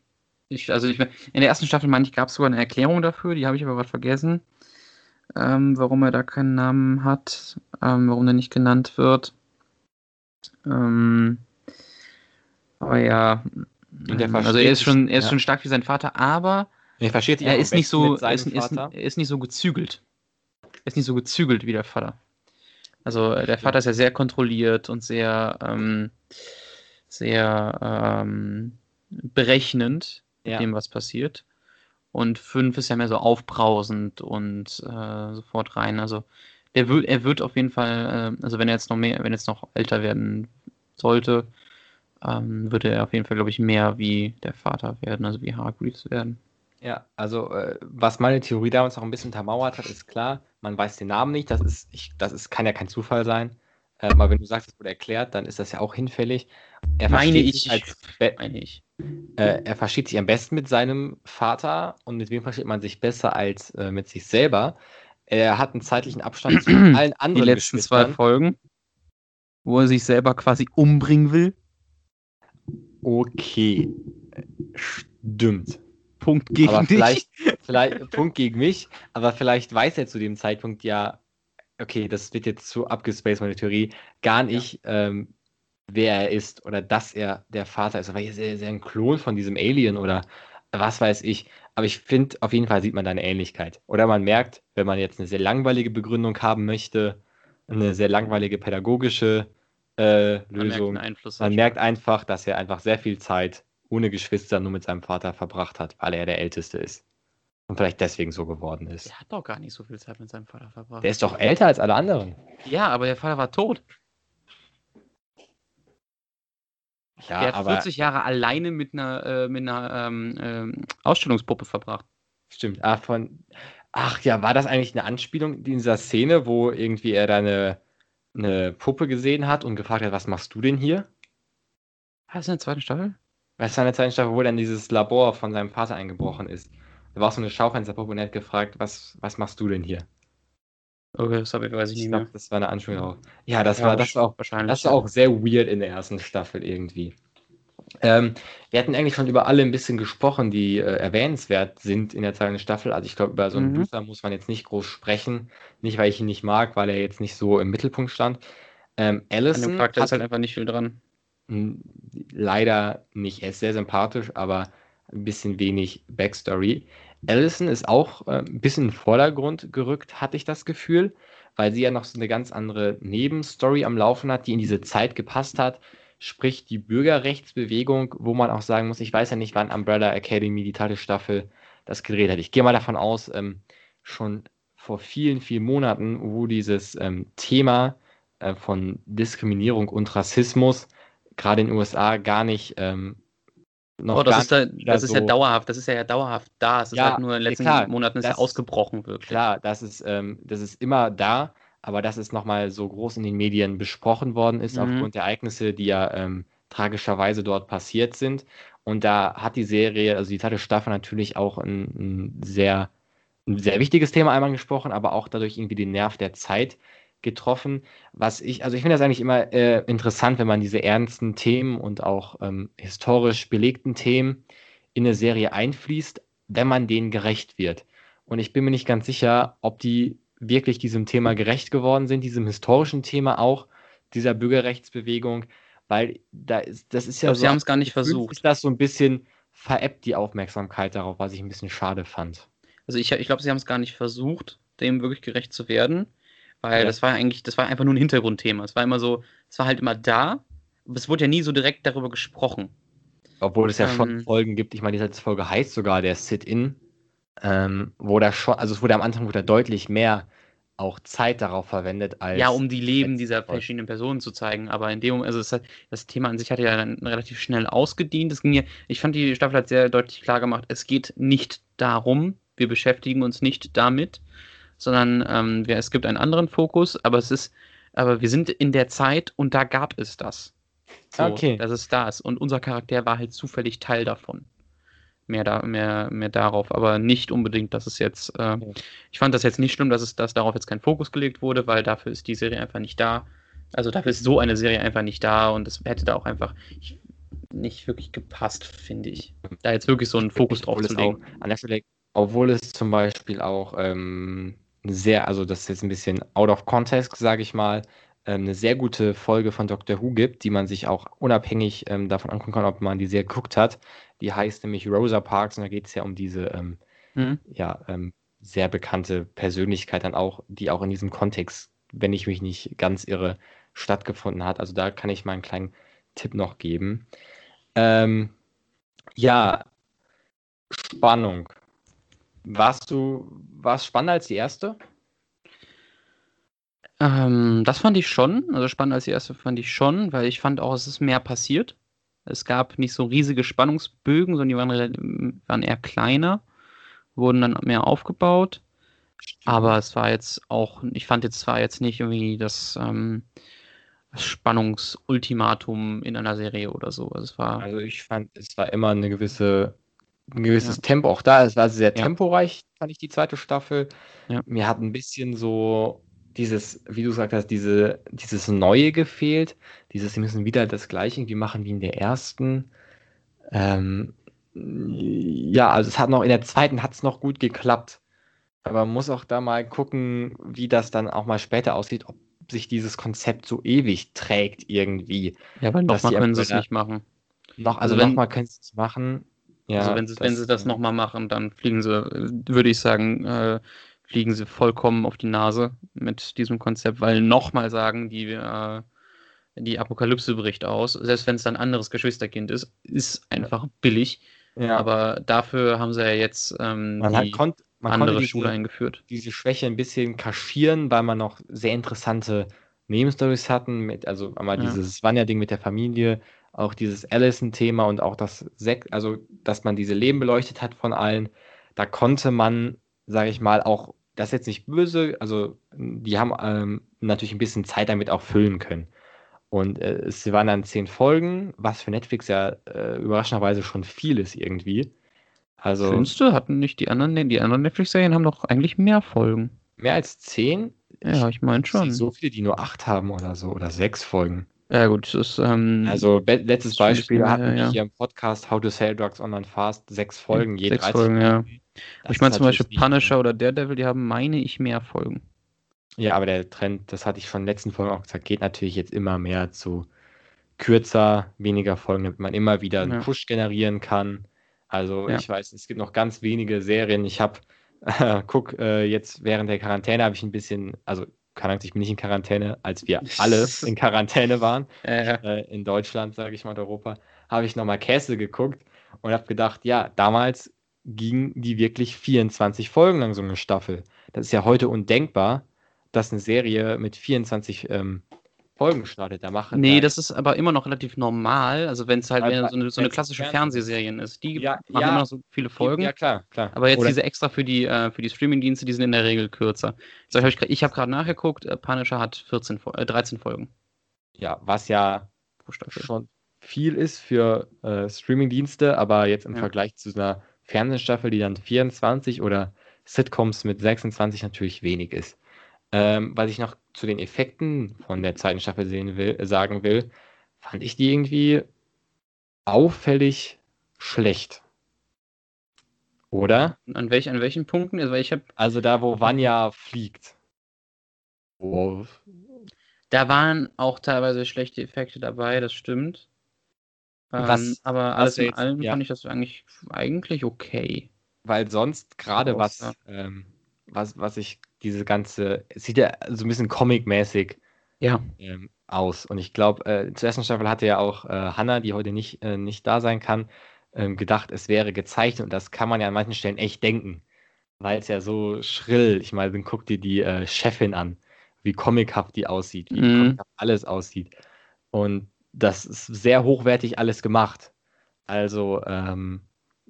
Ich, also ich, in der ersten Staffel, meine ich, gab es sogar eine Erklärung dafür, die habe ich aber gerade vergessen, ähm, warum er da keinen Namen hat, ähm, warum er nicht genannt wird. Ähm, aber ja, also er ist schon, er ist
ja.
schon stark wie sein Vater, aber
Er
er ist nicht so, er ist, ist, ist nicht so gezügelt. Er ist nicht so gezügelt wie der Vater. Also äh, der Vater ist ja sehr kontrolliert und sehr, ähm, sehr ähm, berechnend mit
Ja.
dem, was passiert. Und fünf ist ja mehr so aufbrausend und äh, sofort rein. Also der wird, er wird auf jeden Fall, äh, also wenn er jetzt noch mehr, wenn jetzt noch älter werden sollte, ähm, würde er auf jeden Fall, glaube ich, mehr wie der Vater werden, also wie Hargreaves werden.
Ja, also äh, was meine Theorie damals noch ein bisschen untermauert hat, ist klar, man weiß den Namen nicht, das ist, ich, das ist, kann ja kein Zufall sein. Äh, aber wenn du sagst, es wurde erklärt, dann ist das ja auch hinfällig. Er
Meine
versteht
ich.
sich als be
Meine ich.
äh, er versteht sich am besten mit seinem Vater und mit wem versteht man sich besser als äh, mit sich selber. Er hat einen zeitlichen Abstand zu allen
Die
anderen
letzten zwei. Folgen, wo er sich selber quasi umbringen will.
Okay, stimmt.
Punkt gegen
aber
dich.
vielleicht, vielleicht Punkt gegen mich, aber vielleicht weiß er zu dem Zeitpunkt ja, okay, das wird jetzt zu abgespaced, meine Theorie, gar nicht, ähm, wer er ist oder dass er der Vater ist. Aber er ist ja ein Klon von diesem Alien oder was weiß ich. Aber ich finde, auf jeden Fall sieht man da eine Ähnlichkeit. Oder man merkt, wenn man jetzt eine sehr langweilige Begründung haben möchte, eine sehr langweilige pädagogische äh, Lösung, man, merkt, man merkt einfach, dass er einfach sehr viel Zeit ohne Geschwister nur mit seinem Vater verbracht hat, weil er der Älteste ist. Und vielleicht deswegen so geworden ist.
Er hat doch gar nicht so viel Zeit mit seinem Vater verbracht.
Der ist doch älter als alle anderen.
Ja, aber der Vater war tot. Ja, der hat aber 40 Jahre alleine mit einer, äh, mit einer ähm, ähm, Ausstellungspuppe verbracht.
Stimmt. Ach, von, ach ja, war das eigentlich eine Anspielung in dieser Szene, wo irgendwie er da eine, eine Puppe gesehen hat und gefragt hat, was machst du denn hier?
War das in der zweiten Staffel?
Das war in der zweiten Staffel, wo dann dieses Labor von seinem Vater eingebrochen ist. Da war auch so eine Schaufensterpuppe und er hat gefragt, was, was machst du denn hier?
Okay, das habe ich, weiß ich, ich nicht glaub, mehr.
Das war eine Anspielung auf. Ja, das ja, war das war auch wahrscheinlich. Das war auch sehr weird in der ersten Staffel irgendwie. Ähm, wir hatten eigentlich schon über alle ein bisschen gesprochen, die äh, erwähnenswert sind in der zweiten Staffel. Also ich glaube, über so einen mhm. Luther muss man jetzt nicht groß sprechen. Nicht, weil ich ihn nicht mag, weil er jetzt nicht so im Mittelpunkt stand. Ähm, Allison. An dem
Charakter ist halt einfach nicht viel dran.
Leider nicht. Er ist sehr sympathisch, aber ein bisschen wenig Backstory. Allison ist auch äh, ein bisschen in den Vordergrund gerückt, hatte ich das Gefühl, weil sie ja noch so eine ganz andere Nebenstory am Laufen hat, die in diese Zeit gepasst hat. Sprich, die Bürgerrechtsbewegung, wo man auch sagen muss, ich weiß ja nicht, wann Umbrella Academy, die zweite Staffel, das gedreht hat. Ich gehe mal davon aus, ähm, schon vor vielen, vielen Monaten, wo dieses ähm, Thema äh, von Diskriminierung und Rassismus gerade in den USA gar nicht ähm,
noch oh, das ist, da, das ist so ja dauerhaft, das ist ja, ja dauerhaft da. Es ist ja, halt nur in den letzten klar, Monaten ist das, ja ausgebrochen, wirklich.
Klar, das ist, ähm, das ist immer da, aber dass es nochmal so groß in den Medien besprochen worden ist, mhm. aufgrund der Ereignisse, die ja ähm, tragischerweise dort passiert sind. Und da hat die Serie, also die zweite Staffel natürlich auch ein, ein sehr, ein sehr wichtiges Thema einmal gesprochen, aber auch dadurch irgendwie den Nerv der Zeit getroffen. Was ich, also ich finde das eigentlich immer äh, interessant, wenn man diese ernsten Themen und auch ähm, historisch belegten Themen in eine Serie einfließt, wenn man denen gerecht wird. Und ich bin mir nicht ganz sicher, ob die wirklich diesem Thema gerecht geworden sind, diesem historischen Thema auch, dieser Bürgerrechtsbewegung, weil da ist, das ist ja
glaub, so. Sie haben es gar nicht versucht.
Ist das so ein bisschen veräppt, die Aufmerksamkeit darauf, was ich ein bisschen schade fand.
Also ich, ich glaube, sie haben es gar nicht versucht, dem wirklich gerecht zu werden. Weil ja. das war eigentlich, das war einfach nur ein Hintergrundthema. Es war immer so, es war halt immer da, aber es wurde ja nie so direkt darüber gesprochen.
Obwohl es ja ähm, schon Folgen gibt, ich meine, diese Folge heißt sogar der Sit-In, ähm, wo da schon, also es wurde am Anfang wurde deutlich mehr auch Zeit darauf verwendet, als.
Ja, um die Leben dieser verschiedenen Personen zu zeigen. Aber in dem also das, das Thema an sich hat ja dann relativ schnell ausgedient. Es ging ja, ich fand, die Staffel hat sehr deutlich klar gemacht, es geht nicht darum, wir beschäftigen uns nicht damit, sondern ähm, wir, es gibt einen anderen Fokus, aber es ist, aber wir sind in der Zeit und da gab es das. So, okay. Dass es da ist. Und unser Charakter war halt zufällig Teil davon. Mehr, da, mehr, mehr darauf, aber nicht unbedingt, dass es jetzt. Äh, okay. Ich fand das jetzt nicht schlimm, dass es dass darauf jetzt kein Fokus gelegt wurde, weil dafür ist die Serie einfach nicht da. Also dafür ist so eine Serie einfach nicht da und es hätte da auch einfach nicht wirklich gepasst, finde ich. Da jetzt wirklich so einen Fokus drauf zu legen.
Auch, an der Stelle, obwohl es zum Beispiel auch ähm, sehr, also das ist jetzt ein bisschen out of context, sage ich mal, ähm, eine sehr gute Folge von Doctor Who gibt, die man sich auch unabhängig ähm, davon angucken kann, ob man die sehr geguckt hat. Die heißt nämlich Rosa Parks und da geht es ja um diese ähm, mhm. ja, ähm, sehr bekannte Persönlichkeit dann auch, die auch in diesem Kontext, wenn ich mich nicht ganz irre, stattgefunden hat. Also da kann ich mal einen kleinen Tipp noch geben. Ähm, ja, Spannung. Warst du, war es spannender als die erste?
Ähm, das fand ich schon. Also spannender als die erste fand ich schon, weil ich fand auch, es ist mehr passiert. Es gab nicht so riesige Spannungsbögen, sondern die waren, waren eher kleiner, wurden dann mehr aufgebaut. Aber es war jetzt auch, ich fand jetzt zwar jetzt nicht irgendwie das, ähm, das Spannungsultimatum in einer Serie oder so. Also, es war,
also ich fand, es war immer eine gewisse ein gewisses ja. Tempo auch da. Es war sehr ja. temporeich, fand ich die zweite Staffel. Ja. Mir hat ein bisschen so dieses, wie du gesagt hast, diese, dieses Neue gefehlt. Dieses, sie müssen wieder das Gleiche irgendwie machen wie in der ersten. Ähm, ja, also es hat noch, in der zweiten hat es noch gut geklappt. Aber man muss auch da mal gucken, wie das dann auch mal später aussieht, ob sich dieses Konzept so ewig trägt irgendwie.
Ja, weil nochmal können sie es nicht machen.
Noch, also, also nochmal können sie es machen Ja,
also wenn sie, wenn sie das nochmal machen, dann fliegen sie, würde ich sagen, äh, fliegen sie vollkommen auf die Nase mit diesem Konzept, weil nochmal sagen, die, äh, die Apokalypse bricht aus, selbst wenn es dann ein anderes Geschwisterkind ist, ist einfach billig.
Ja,
Aber dafür haben sie ja jetzt ähm,
man, hat, konnt, man
andere
konnte
Schule
diese,
eingeführt.
diese Schwäche ein bisschen kaschieren, weil man noch sehr interessante Nebenstories hatten. Mit, also einmal
Ja.
dieses Vanya-Ding mit der Familie, auch dieses Allison-Thema und auch das Sek also dass man diese Leben beleuchtet hat von allen. Da konnte man, sage ich mal, auch, das ist jetzt nicht böse, also die haben ähm, natürlich ein bisschen Zeit damit auch füllen können. Und äh, es waren dann zehn Folgen, was für Netflix ja äh, überraschenderweise schon viel ist irgendwie. Also
Findest du, hatten nicht die anderen, die anderen Netflix-Serien haben doch eigentlich mehr Folgen.
mehr als zehn?
Ja, ich meine schon.
so viele, die nur acht haben oder so, oder sechs Folgen.
Ja, gut, das ist, ähm,
Also be- letztes Beispiel hatten wir
ja.
hier im Podcast How to Sell Drugs Online Fast, sechs Folgen, je
sechs
30
Folgen, ja.
Minuten. Das
ich meine zum Beispiel Punisher oder Daredevil, die haben, meine ich, mehr Folgen.
Ja, aber der Trend, das hatte ich schon in den letzten Folgen auch gesagt, geht natürlich jetzt immer mehr zu kürzer, weniger Folgen, damit man immer wieder einen
Ja.
Push generieren kann. Also
Ja.
ich weiß, es gibt noch ganz wenige Serien. Ich habe, äh, guck, äh, jetzt während der Quarantäne habe ich ein bisschen, also keine Angst, ich bin nicht in Quarantäne, als wir alle in Quarantäne waren.
Äh,
äh, in Deutschland, sage ich mal, und Europa, habe ich nochmal Käse geguckt und habe gedacht, ja, damals ging die wirklich 24 Folgen lang so eine Staffel. Das ist ja heute undenkbar, dass eine Serie mit 24 ähm, Folgen startet. Da machen
nee,
da,
das ist aber immer noch relativ normal. Also wenn es halt wieder so eine, so eine klassische. Fernsehserien ist. Die
Ja,
machen
ja.
immer noch so viele Folgen.
Ja, klar, klar.
Aber jetzt
Oder-
diese extra für die, äh, für die Streaming-Dienste, die sind in der Regel kürzer. So, ich habe hab gerade nachgeguckt, äh, Punisher hat 14, Fol- äh, 13 Folgen
Ja, was ja schon viel ist für äh, Streaming-Dienste, aber jetzt im
Ja.
Vergleich zu einer Fernsehstaffel, die dann 24 oder Sitcoms mit 26 natürlich wenig ist. Ähm, was ich noch zu den Effekten von der zweiten Staffel sehen will, äh, sagen will, fand ich die irgendwie auffällig schlecht. Oder?
An, welch, an welchen Punkten? Also, weil ich habe,
Also da, wo Vanya fliegt. Wo,
da waren auch teilweise schlechte Effekte dabei, das stimmt. Ähm,
Was-
aber
was
alles
wir
in
jetzt-
allem
ja.
fand ich das eigentlich, eigentlich okay.
Weil sonst gerade was, ähm, was, was ich diese ganze, es sieht ja so ein bisschen comic-mäßig
Ja.
ähm, aus. Und ich glaube, äh, zur ersten Staffel hatte ja auch äh, Hannah, die heute nicht, äh, nicht da sein kann, ähm, gedacht, es wäre gezeichnet. Und das kann man ja an manchen Stellen echt denken. Weil es ja so schrill, ich meine, dann guck dir die äh, Chefin an, wie comichaft die aussieht, wie
Mhm.
alles aussieht. Und das ist sehr hochwertig alles gemacht. Also, ähm,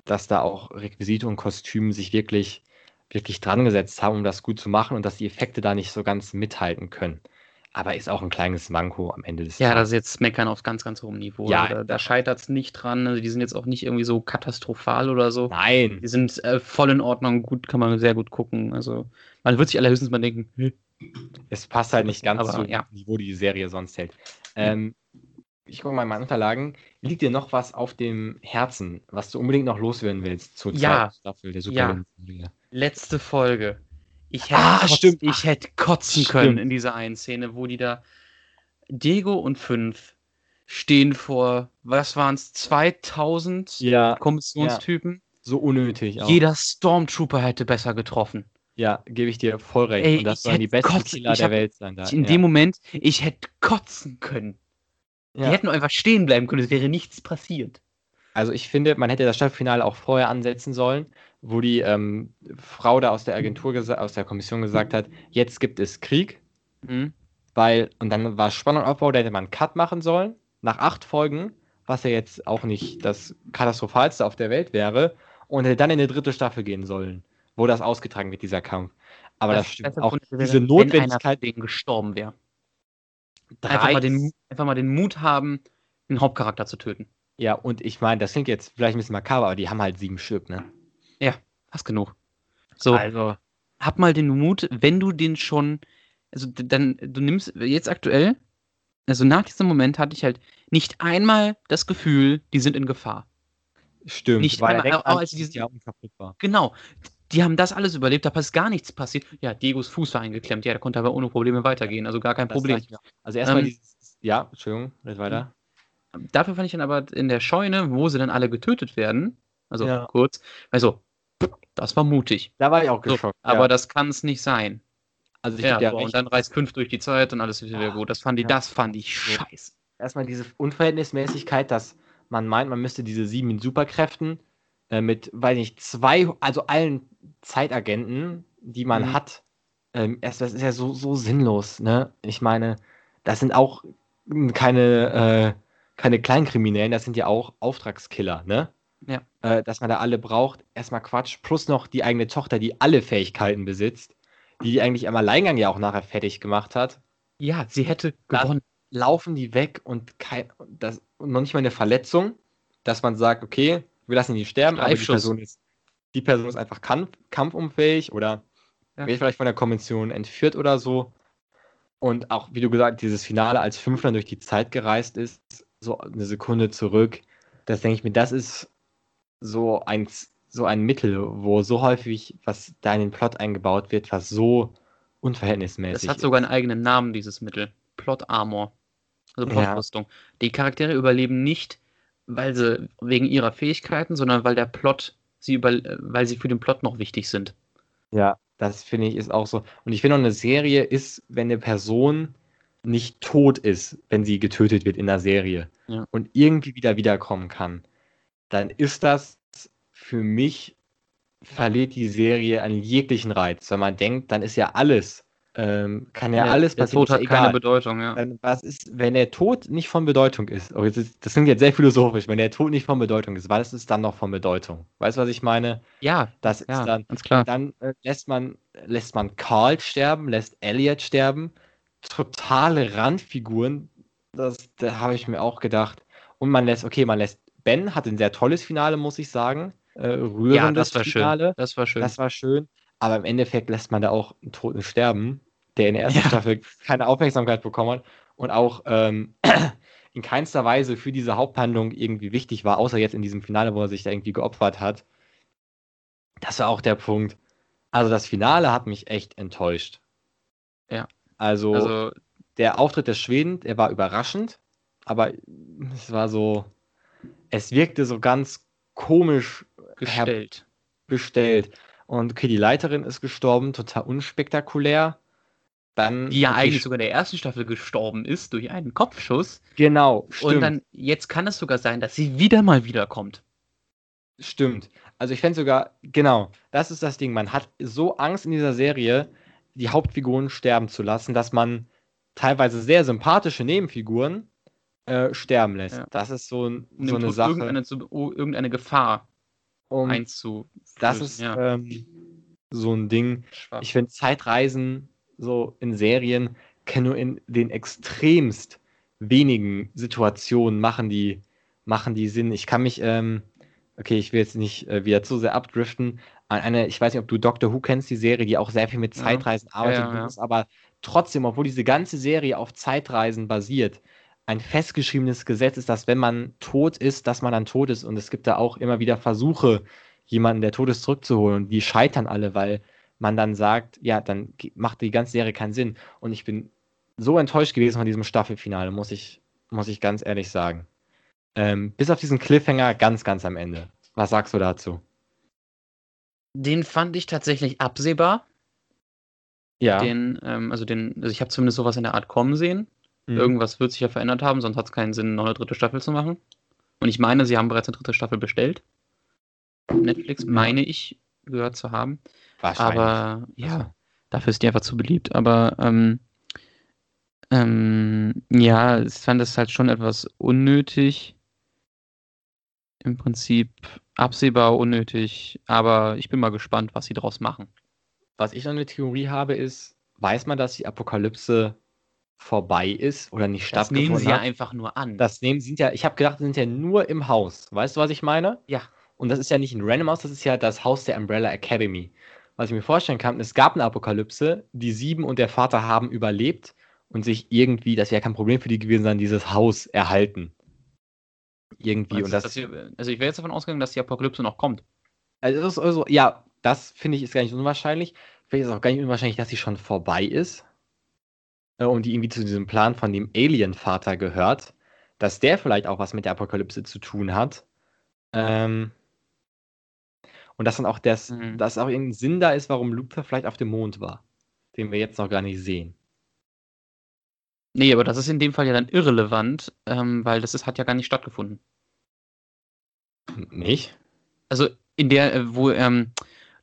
dass da auch Requisite und Kostüme sich wirklich, wirklich dran gesetzt haben, um das gut zu machen und dass die Effekte da nicht so ganz mithalten können. Aber ist auch ein kleines Manko am Ende des
Ja, das
Tages.
ist jetzt Meckern auf ganz, ganz hohem Niveau.
Ja.
Da da scheitert es nicht dran. Also die sind jetzt auch nicht irgendwie so katastrophal oder so.
Nein,
Die sind äh, voll in Ordnung, gut, kann man sehr gut gucken. Also man wird sich allerhöchstens mal denken, hm,
es passt halt nicht ganz
Aber,
zu
ja.
Niveau, die die Serie sonst hält. Ähm, ich gucke mal in meine Unterlagen. Liegt dir noch was auf dem Herzen, was du unbedingt noch loswerden willst zur
Ja.
zweiten Staffel der
Ja.
Superhelden-Serie?
letzte Folge. Ich hätte,
Ah,
kotz-
stimmt.
Ich hätte kotzen
Stimmt.
können in dieser einen Szene, wo die da Diego und fünf stehen vor, was waren es, 2000
Ja,
Kommissionstypen.
so unnötig auch.
Jeder Stormtrooper hätte besser getroffen.
Ja, gebe ich dir voll recht.
Ey,
und das sollen die besten
kotzen-
Killer
ich
der
hab-
Welt sein. Da.
In
ja.
dem Moment, ich hätte kotzen können.
Ja.
Die hätten einfach stehen bleiben können, es wäre nichts passiert.
Also ich finde, man hätte das Staffelfinale auch vorher ansetzen sollen, wo die ähm, Frau da aus der Agentur, aus der Kommission gesagt hat, jetzt gibt es Krieg,
Mhm.
weil, und dann war Spannung Aufbau, da hätte man einen Cut machen sollen, nach acht Folgen, was ja jetzt auch nicht das Katastrophalste auf der Welt wäre, und hätte dann in eine dritte Staffel gehen sollen, wo das ausgetragen wird, dieser Kampf. Aber das, stimmt
besser
auch, diese
wenn einer
Notwendigkeit,
von denen gestorben wäre. Einfach mal, den, einfach mal den Mut haben, den Hauptcharakter zu töten.
ja, und ich meine, das klingt jetzt vielleicht ein bisschen makaber, aber die haben halt sieben Stück, ne?
Hast genug. So,
Also,
hab mal den Mut, wenn du den schon, also dann, du nimmst jetzt aktuell, also nach diesem Moment hatte ich halt nicht einmal das Gefühl, die sind in Gefahr.
stimmt,
Nicht
weil
einmal-
Deckmann
als sie diesen-
ja unkaputt war.
Genau. Die haben das alles überlebt, da ist gar nichts passiert. Ja, Diegos Fuß war eingeklemmt, ja, der konnte aber ohne Probleme weitergehen, also gar kein
Das
Problem.
Also erstmal
Ähm,
dieses, ja, Entschuldigung, red weiter.
Dafür fand ich dann aber in der Scheune, wo sie dann alle getötet werden, Also
Ja.
kurz. Also, das war mutig.
Da war ich auch
So,
geschockt.
aber
ja.
das kann es nicht sein.
also ich
Ja, so,
recht.
und dann reißt fünf durch die Zeit und alles wieder
Ah,
gut. Das fand ich,
ja.
das fand ich
So.
scheiße.
erstmal diese Unverhältnismäßigkeit, dass man meint, man müsste diese sieben Superkräften äh, mit, weiß nicht, zwei, also allen Zeitagenten, die man
Mhm.
hat, ähm, das ist ja so, so sinnlos, ne? Ich meine, das sind auch keine, äh, keine Kleinkriminellen, das sind ja auch Auftragskiller, ne?
Ja.
Äh, dass man da alle braucht, erstmal Quatsch, plus noch die eigene Tochter, die alle Fähigkeiten besitzt, die die eigentlich im Alleingang ja auch nachher fertig gemacht hat
Ja, sie hätte gewonnen.
laufen die weg und, kein, das, und noch nicht mal eine Verletzung, dass man sagt, okay, wir lassen die sterben, aber die. Person ist, die Person ist einfach kampf, kampfunfähig oder
Ja.
wird vielleicht von der Konvention entführt oder so. Und auch, wie du gesagt, dieses Finale, als Fünfler durch die Zeit gereist ist, so eine Sekunde zurück, das denke ich mir, das ist so ein, so ein Mittel, wo so häufig was da in den Plot eingebaut wird, was so unverhältnismäßig
Es hat
ist.
sogar einen eigenen Namen, dieses Mittel. Plot Armor. Also
Ja.
Plotrüstung. Die Charaktere überleben nicht, weil sie wegen ihrer Fähigkeiten, sondern weil der Plot sie über, äh, weil sie für den Plot noch wichtig sind.
Ja, das finde ich ist auch so. Und ich finde auch eine Serie ist, wenn eine Person nicht tot ist, wenn sie getötet wird in der Serie
Ja.
und irgendwie wieder wiederkommen kann, dann ist das für mich, verliert die Serie einen jeglichen Reiz. Wenn man denkt, dann ist ja alles, ähm, kann ja, alles
der
passieren.
Tod hat
ja
keine
egal.
Bedeutung, ja.
Dann, was ist, wenn der Tod nicht von Bedeutung ist? Oh, ist das klingt jetzt sehr philosophisch, wenn der Tod nicht von Bedeutung ist, was ist dann noch von Bedeutung? Weißt du, was ich meine?
Ja,
Das
ja,
ist dann,
ganz klar.
dann äh, lässt man lässt man Carl sterben, lässt Elliot sterben. Totale Randfiguren. Das, da habe ich mir auch gedacht. Und man lässt, okay, man lässt Ben hat ein sehr tolles Finale, muss ich sagen. Äh, rührendes
Ja, das war
Finale.
schön. Das war schön.
Das war schön. Aber im Endeffekt lässt man da auch einen Toten sterben, der in der ersten
Ja.
Staffel keine Aufmerksamkeit bekommen hat und auch ähm, in keinster Weise für diese Haupthandlung irgendwie wichtig war, außer jetzt in diesem Finale, wo er sich da irgendwie geopfert hat. Das war auch der Punkt. Also das Finale hat mich echt enttäuscht.
Ja.
Also,
also,
der Auftritt des Schweden, der war überraschend, aber es war so, es wirkte so ganz komisch
gestellt.
bestellt. Und okay, die Leiterin ist gestorben, total unspektakulär. Dann
Die ja eigentlich sogar in der ersten Staffel gestorben ist durch einen Kopfschuss.
genau, stimmt,
Und dann, jetzt kann es sogar sein, dass sie wieder mal wiederkommt.
stimmt. Also ich fände sogar, genau, das ist das Ding. Man hat so Angst in dieser Serie, die Hauptfiguren sterben zu lassen, dass man teilweise sehr sympathische Nebenfiguren äh, sterben lässt.
Ja.
Das ist so, ein, so eine Sache.
Irgendeine, irgendeine Gefahr
um,
einzu.
das ist
ja.
ähm, so ein Ding.
schwach.
Ich finde Zeitreisen so in Serien kann nur in den extremst wenigen Situationen machen die, machen die Sinn. Ich kann mich, ähm, okay, ich will jetzt nicht äh, wieder zu sehr abdriften, an eine, ich weiß nicht, ob du Doctor Who kennst, die Serie, die auch sehr viel mit
Ja.
Zeitreisen arbeitet,
Ja, ja, ja.
ist aber trotzdem, obwohl diese ganze Serie auf Zeitreisen basiert, ein festgeschriebenes Gesetz ist, dass wenn man tot ist, dass man dann tot ist. Und es gibt da auch immer wieder Versuche, jemanden, der tot ist, zurückzuholen. Und die scheitern alle, weil man dann sagt, ja, dann macht die ganze Serie keinen Sinn. Und ich bin so enttäuscht gewesen von diesem Staffelfinale, muss ich, muss ich ganz ehrlich sagen. Ähm, bis auf diesen Cliffhanger ganz, ganz am Ende. Was sagst du dazu?
Den fand ich tatsächlich absehbar.
Ja.
Den, ähm, also den, also ich habe zumindest sowas in der Art kommen sehen.
Mhm.
Irgendwas wird sich ja verändert haben, sonst hat es keinen Sinn, noch eine dritte Staffel zu machen. Und ich meine, sie haben bereits eine dritte Staffel bestellt. Netflix meine ich gehört zu haben.
Wahrscheinlich.
Aber ja, dafür ist die einfach zu beliebt. Aber ähm, ähm, ja, ich fand es halt schon etwas unnötig. Im Prinzip absehbar unnötig. Aber ich bin mal gespannt, was sie daraus machen.
Was ich noch eine Theorie habe, ist, weiß man, dass die Apokalypse vorbei ist oder nicht
Das nehmen
stattgefunden
sie ja
hat?
einfach nur an.
Das nehmen sie sind ja, ich habe gedacht, sie sind ja nur im Haus. Weißt du, was ich meine?
Ja.
Und das ist ja nicht ein Random Haus, das ist ja das Haus der Umbrella Academy. Was ich mir vorstellen kann, es gab eine Apokalypse, die Sieben und der Vater haben überlebt und sich irgendwie, das wäre kein Problem für die gewesen sein, dieses Haus erhalten. Irgendwie.
Meinst
und das,
sie- also ich wäre jetzt davon ausgegangen, dass die Apokalypse noch kommt.
also, das ist also, ja, das finde ich ist gar nicht unwahrscheinlich. Vielleicht ist es auch gar nicht unwahrscheinlich, dass sie schon vorbei ist. Äh, Und die irgendwie zu diesem Plan von dem Alien-Vater gehört. Dass der vielleicht auch was mit der Apokalypse zu tun hat. Ähm, Und dass dann auch das,
Mhm.
dass auch irgendein Sinn da ist, warum Luther vielleicht auf dem Mond war. Den wir jetzt noch gar nicht sehen.
Nee, aber das ist in dem Fall ja dann irrelevant, ähm, weil das ist, hat ja gar nicht stattgefunden.
Nicht?
Also in der, äh, wo ähm,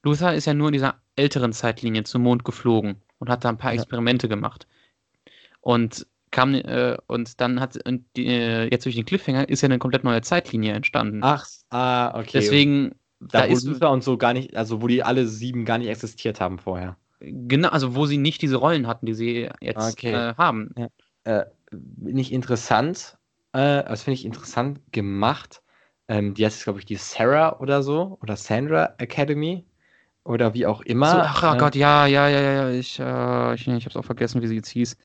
Luther ist ja nur in dieser älteren Zeitlinie zum Mond geflogen und hat da ein paar
Ja.
Experimente gemacht. Und kam, äh, und dann hat und die, äh, jetzt durch den Cliffhanger ist ja eine komplett neue Zeitlinie entstanden.
Ach, ah, okay.
Deswegen, da,
da, wo
ist
Luther und so gar nicht, also wo die alle sieben gar nicht existiert haben vorher.
genau, also wo sie nicht diese Rollen hatten, die sie jetzt
Okay.
äh, haben.
Äh, nicht interessant, äh, das finde ich interessant gemacht. Ähm, die heißt, glaube ich, die Sarah oder so, oder Sandra Academy. Oder wie auch immer.
So, ach oh
Äh,
Gott, ja, ja, ja, ja, ich, äh, ich, ich hab's auch vergessen, wie sie jetzt hieß.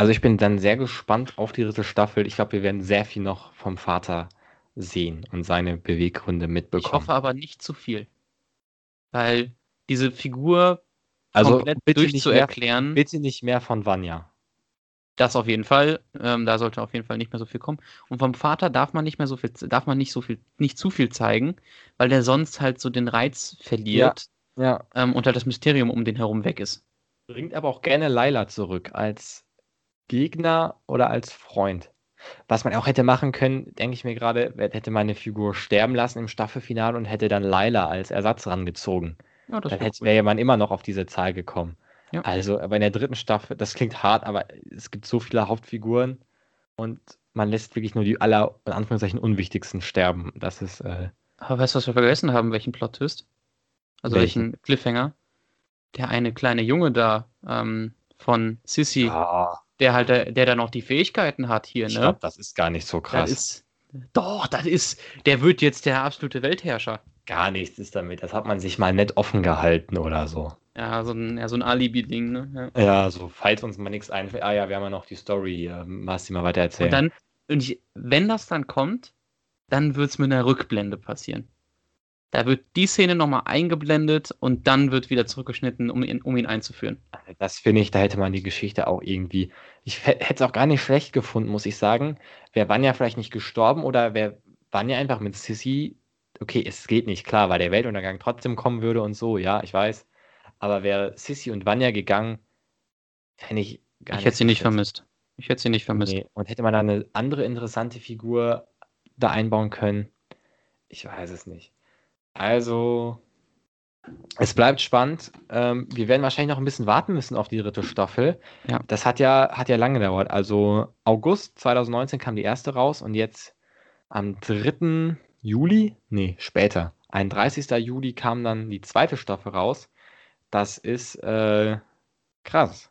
Also ich bin dann sehr gespannt auf die dritte Staffel. Ich glaube, wir werden sehr viel noch vom Vater sehen und seine Beweggründe
Ich
mitbekommen.
hoffe aber nicht zu viel. Weil diese Figur
also
komplett
bitte nicht, mehr,
durchzuerklären,
bitte nicht mehr von Vanya.
das auf jeden Fall, ähm, da sollte auf jeden Fall nicht mehr so viel kommen. Und vom Vater darf man nicht mehr so viel, darf man nicht so viel, nicht zu viel zeigen, weil der sonst halt so den Reiz verliert
Ja.
ähm, und halt das Mysterium um den herum weg ist.
Bringt aber auch gerne Laila zurück als Gegner oder als Freund. Was man auch hätte machen können, denke ich mir gerade, hätte meine Figur sterben lassen im Staffelfinale und hätte dann Laila als Ersatz rangezogen.
Ja,
Dann hätte- wäre man immer noch auf diese Zahl gekommen.
Ja.
Also, aber in der dritten Staffel, das klingt hart, aber es gibt so viele Hauptfiguren und man lässt wirklich nur die aller, in Anführungszeichen, unwichtigsten sterben. Das ist, äh,
Aber weißt du, was wir vergessen haben? Welchen Plot-Twist? Also
Welchen?
welchen Cliffhanger? Der eine kleine Junge da ähm, von Sissy,
ja,
der halt, der, der da noch die Fähigkeiten hat hier,
ich
ne?
glaube, das ist gar nicht so
Das
krass.
ist. Doch, das ist. Der wird jetzt der absolute Weltherrscher.
Gar nichts ist damit. Das hat man sich mal nett offen gehalten oder so.
Ja, so ein, ja, so ein Alibi-Ding, ne? Ja.
Ja, so, falls uns mal nichts einfällt. Ah ja, wir haben ja noch die Story hier. Machst du mal weiter erzählen.
Und dann, und ich, wenn das dann kommt, dann wird es mit einer Rückblende passieren. Da wird die Szene nochmal eingeblendet und dann wird wieder zurückgeschnitten, um ihn, um ihn einzuführen.
Das finde ich, da hätte man die Geschichte auch irgendwie. Ich hä- hätte es auch gar nicht schlecht gefunden, muss ich sagen. Wäre Vanya vielleicht nicht gestorben oder wäre Vanya einfach mit Sissy. Okay, es geht nicht, klar, weil der Weltuntergang trotzdem kommen würde und so, ja, ich weiß. Aber wäre Sissy und Vanya gegangen, fände ich gar
ich hätte sie nicht vermisst. Ich hätte sie nicht vermisst.
Nee. Und hätte man da eine andere interessante Figur da einbauen können? Ich weiß es nicht. Also, es bleibt spannend. Ähm, wir werden wahrscheinlich noch ein bisschen warten müssen auf die dritte Staffel.
Ja.
Das hat ja, hat ja lange gedauert. Also, August 2019 kam die erste raus und jetzt am 3. Juli, nee, später, 31. Juli kam dann die zweite Staffel raus. Das ist äh, krass.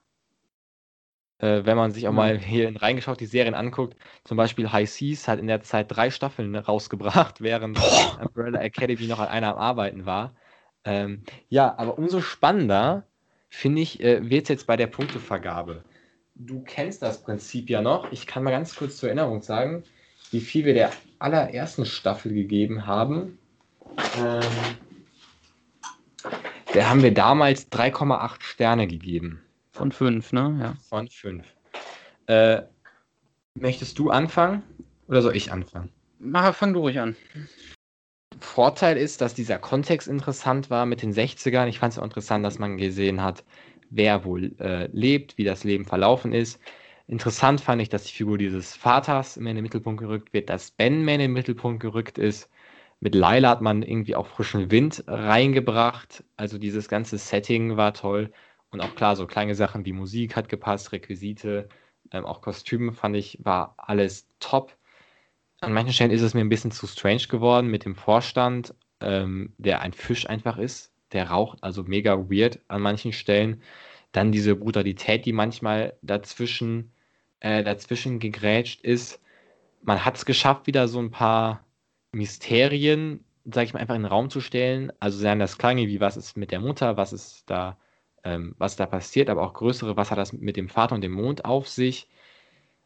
Äh, wenn man sich auch mal hier reingeschaut, die Serien anguckt, zum Beispiel High Seas hat in der Zeit drei Staffeln rausgebracht, während Umbrella Academy noch an einer am Arbeiten war. Ähm, ja, aber umso spannender, finde ich, äh, wird es jetzt bei der Punktevergabe. Du kennst das Prinzip ja noch. Ich kann mal ganz kurz zur Erinnerung sagen, wie viel wir der allerersten Staffel gegeben haben. Ähm, der haben wir damals 3,8 Sterne gegeben
Von fünf, ne? Ja.
von 5. Äh, möchtest du anfangen oder soll ich anfangen?
Mach, fang du ruhig an.
Vorteil ist, dass dieser Kontext interessant war mit den 60ern. Ich fand es auch interessant, dass man gesehen hat, wer wohl äh, lebt, wie das Leben verlaufen ist. Interessant fand ich, dass die Figur dieses Vaters mehr in den Mittelpunkt gerückt wird, dass Ben mehr in den Mittelpunkt gerückt ist. Mit Laila hat man irgendwie auch frischen Wind reingebracht. Also dieses ganze Setting war toll. Und auch klar, so kleine Sachen wie Musik hat gepasst, Requisite, ähm, auch Kostüme fand ich, war alles top. An manchen Stellen ist es mir ein bisschen zu strange geworden mit dem Vorstand, ähm, der ein Fisch einfach ist. Der raucht also mega weird an manchen Stellen. Dann diese Brutalität, die manchmal dazwischen, äh, dazwischen gegrätscht ist. Man hat es geschafft, wieder so ein paar Mysterien, sag ich mal, einfach in den Raum zu stellen. Also seien das kleine, wie was ist mit der Mutter, was ist da, ähm, was da passiert, aber auch größere, was hat das mit dem Vater und dem Mond auf sich.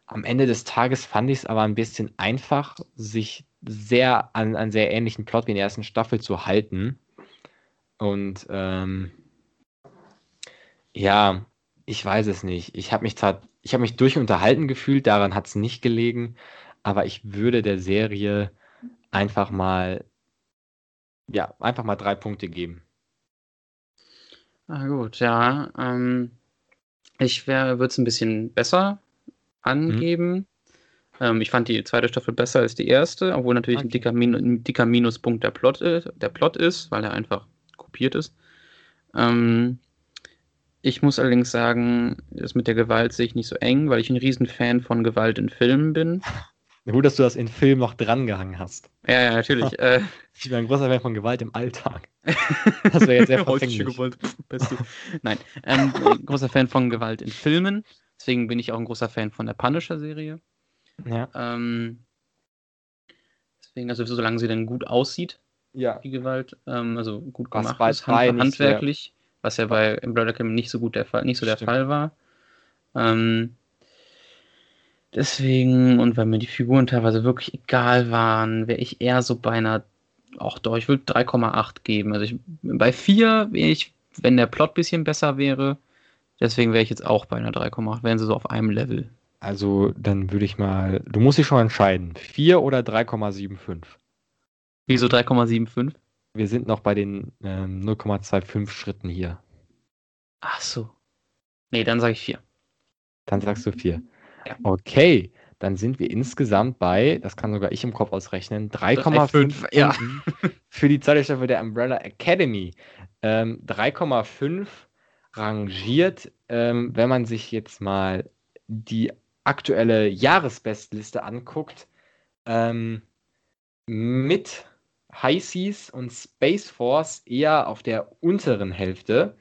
Am Ende des Tages fand ich es aber ein bisschen einfach, sich sehr an einen sehr ähnlichen Plot wie in der ersten Staffel zu halten. Und ähm, ja, ich weiß es nicht. Ich habe mich zwar, ich habe mich durch unterhalten gefühlt, daran hat es nicht gelegen, aber ich würde der Serie einfach mal ja, einfach mal drei Punkte geben.
Ah, gut, ja. Ähm, ich würde es ein bisschen besser angeben. Ähm, ich fand die zweite Staffel besser als die erste, obwohl natürlich ein,
Okay.
dicker Min ein dicker Minuspunkt der Plot, ist, der Plot ist, weil er einfach kopiert ist. Ähm, ich muss allerdings sagen, das mit der Gewalt sehe ich nicht so eng, weil ich ein Riesenfan von Gewalt in Filmen bin.
Gut, dass du das in Film noch drangehangen hast.
Ja, ja, natürlich. äh,
Ich bin ein großer Fan von Gewalt im Alltag. Das wäre jetzt sehr verfänglich.
Gewalt, Beste. Nein, ähm, ein großer Fan von Gewalt in Filmen. Deswegen bin ich auch ein großer Fan von der Punisher-Serie.
Ja.
Ähm, deswegen, also solange sie dann gut aussieht,
ja.
die Gewalt, ähm, also gut
Was
gemacht
bei
ist, hand, handwerklich, was ja bei Umbrella Academy nicht so gut der Fall, nicht so der
Stimmt.
Fall war. Ähm, deswegen, und weil mir die Figuren teilweise wirklich egal waren, wäre ich eher so bei einer, auch doch, ich würde 3,8 geben. Also ich, bei 4 wäre ich, wenn der Plot ein bisschen besser wäre, deswegen wäre ich jetzt auch bei einer 3,8, wären sie so auf einem Level.
Also, dann würde ich mal. Du musst dich schon entscheiden. 4 oder 3,75?
Wieso 3,75?
Wir sind noch bei den ähm, 0,25 Schritten hier.
Ach so. Nee, dann sage ich 4.
Dann sagst du 4. Okay, dann sind wir insgesamt bei, das kann sogar ich im Kopf ausrechnen, 3,5
ja.
Für die zweite Staffel der Umbrella Academy. Ähm, 3,5 rangiert, ähm, wenn man sich jetzt mal die aktuelle Jahresbestliste anguckt, ähm, mit High Seas und Space Force eher auf der unteren Hälfte.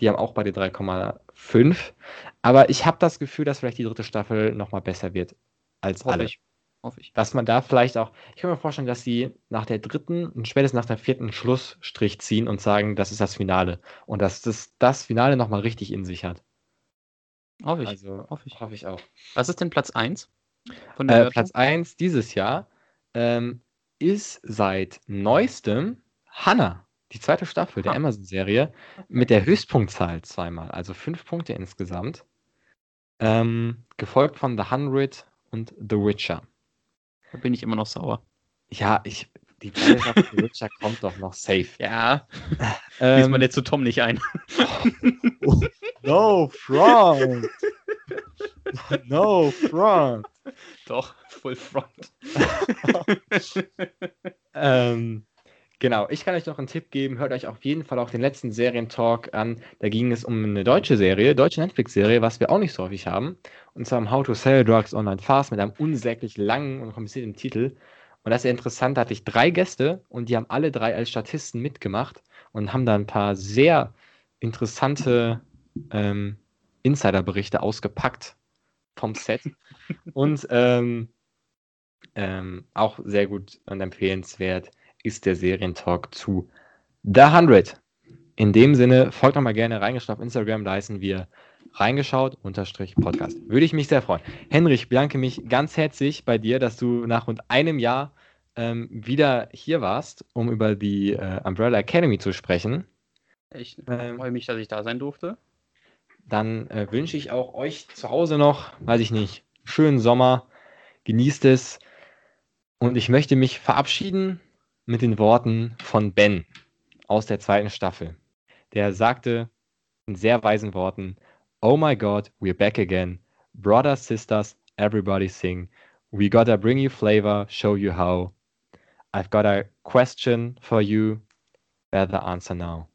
Die haben auch beide 3,5. Aber ich habe das Gefühl, dass vielleicht die dritte Staffel nochmal besser wird als
Hoffe
alle.
ich. Hoffe ich.
Dass man da vielleicht auch, ich kann mir vorstellen, dass sie nach der dritten und spätestens nach der vierten Schlussstrich ziehen und sagen, das ist das Finale. Und dass das, das Finale nochmal richtig in sich hat.
Hoffe ich.
Also
hoffe ich.
hoffe ich auch.
Was ist denn Platz 1? Von
Äh? Platz 1 dieses Jahr ähm, ist seit neuestem Hannah, die zweite Staffel der
Ah.
Amazon-Serie, mit der Höchstpunktzahl zweimal, also fünf Punkte insgesamt. Ähm, gefolgt von The Hundred und The Witcher.
Da bin ich immer noch sauer.
Ja, ich, die The Witcher kommt doch noch safe.
Ja,
Ähm,
lies mal jetzt zu Tom nicht ein.
no front! no front!
Doch, Full Front.
Ähm, genau, ich kann euch noch einen Tipp geben. Hört euch auf jeden Fall auch den letzten Serientalk an. Da ging es um eine deutsche Serie, deutsche Netflix-Serie, was wir auch nicht so häufig haben. Und zwar um How to Sell Drugs Online Fast mit einem unsäglich langen und komplizierten Titel. Und das ist interessant, da hatte ich drei Gäste und die haben alle drei als Statisten mitgemacht und haben da ein paar sehr interessante ähm, Insiderberichte ausgepackt vom Set. und ähm, ähm, auch sehr gut und empfehlenswert ist der Serientalk zu The 100. In dem Sinne, folgt doch mal gerne reingeschaut auf Instagram, da heißen wir reingeschaut unterstrich Podcast. Würde ich mich sehr freuen. Henrich, ich bedanke mich ganz herzlich bei dir, dass du nach rund einem Jahr ähm, wieder hier warst, um über die äh, Umbrella Academy zu sprechen.
Ich
Ähm.
freue mich, dass ich da sein durfte.
Dann äh, wünsche ich auch euch zu Hause noch, weiß ich nicht, schönen Sommer, genießt es. Und ich möchte mich verabschieden mit den Worten von Ben aus der zweiten Staffel. Der sagte in sehr weisen Worten, Oh my God, we're back again. Brothers, sisters, everybody sing. We gotta bring you flavor, show you how. I've got a question for you. The answer now.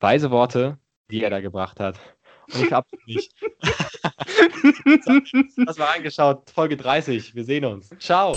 Weise Worte, die er da gebracht hat. Und ich hab's nicht. Das war angeschaut, Folge 30. Wir sehen uns. Ciao.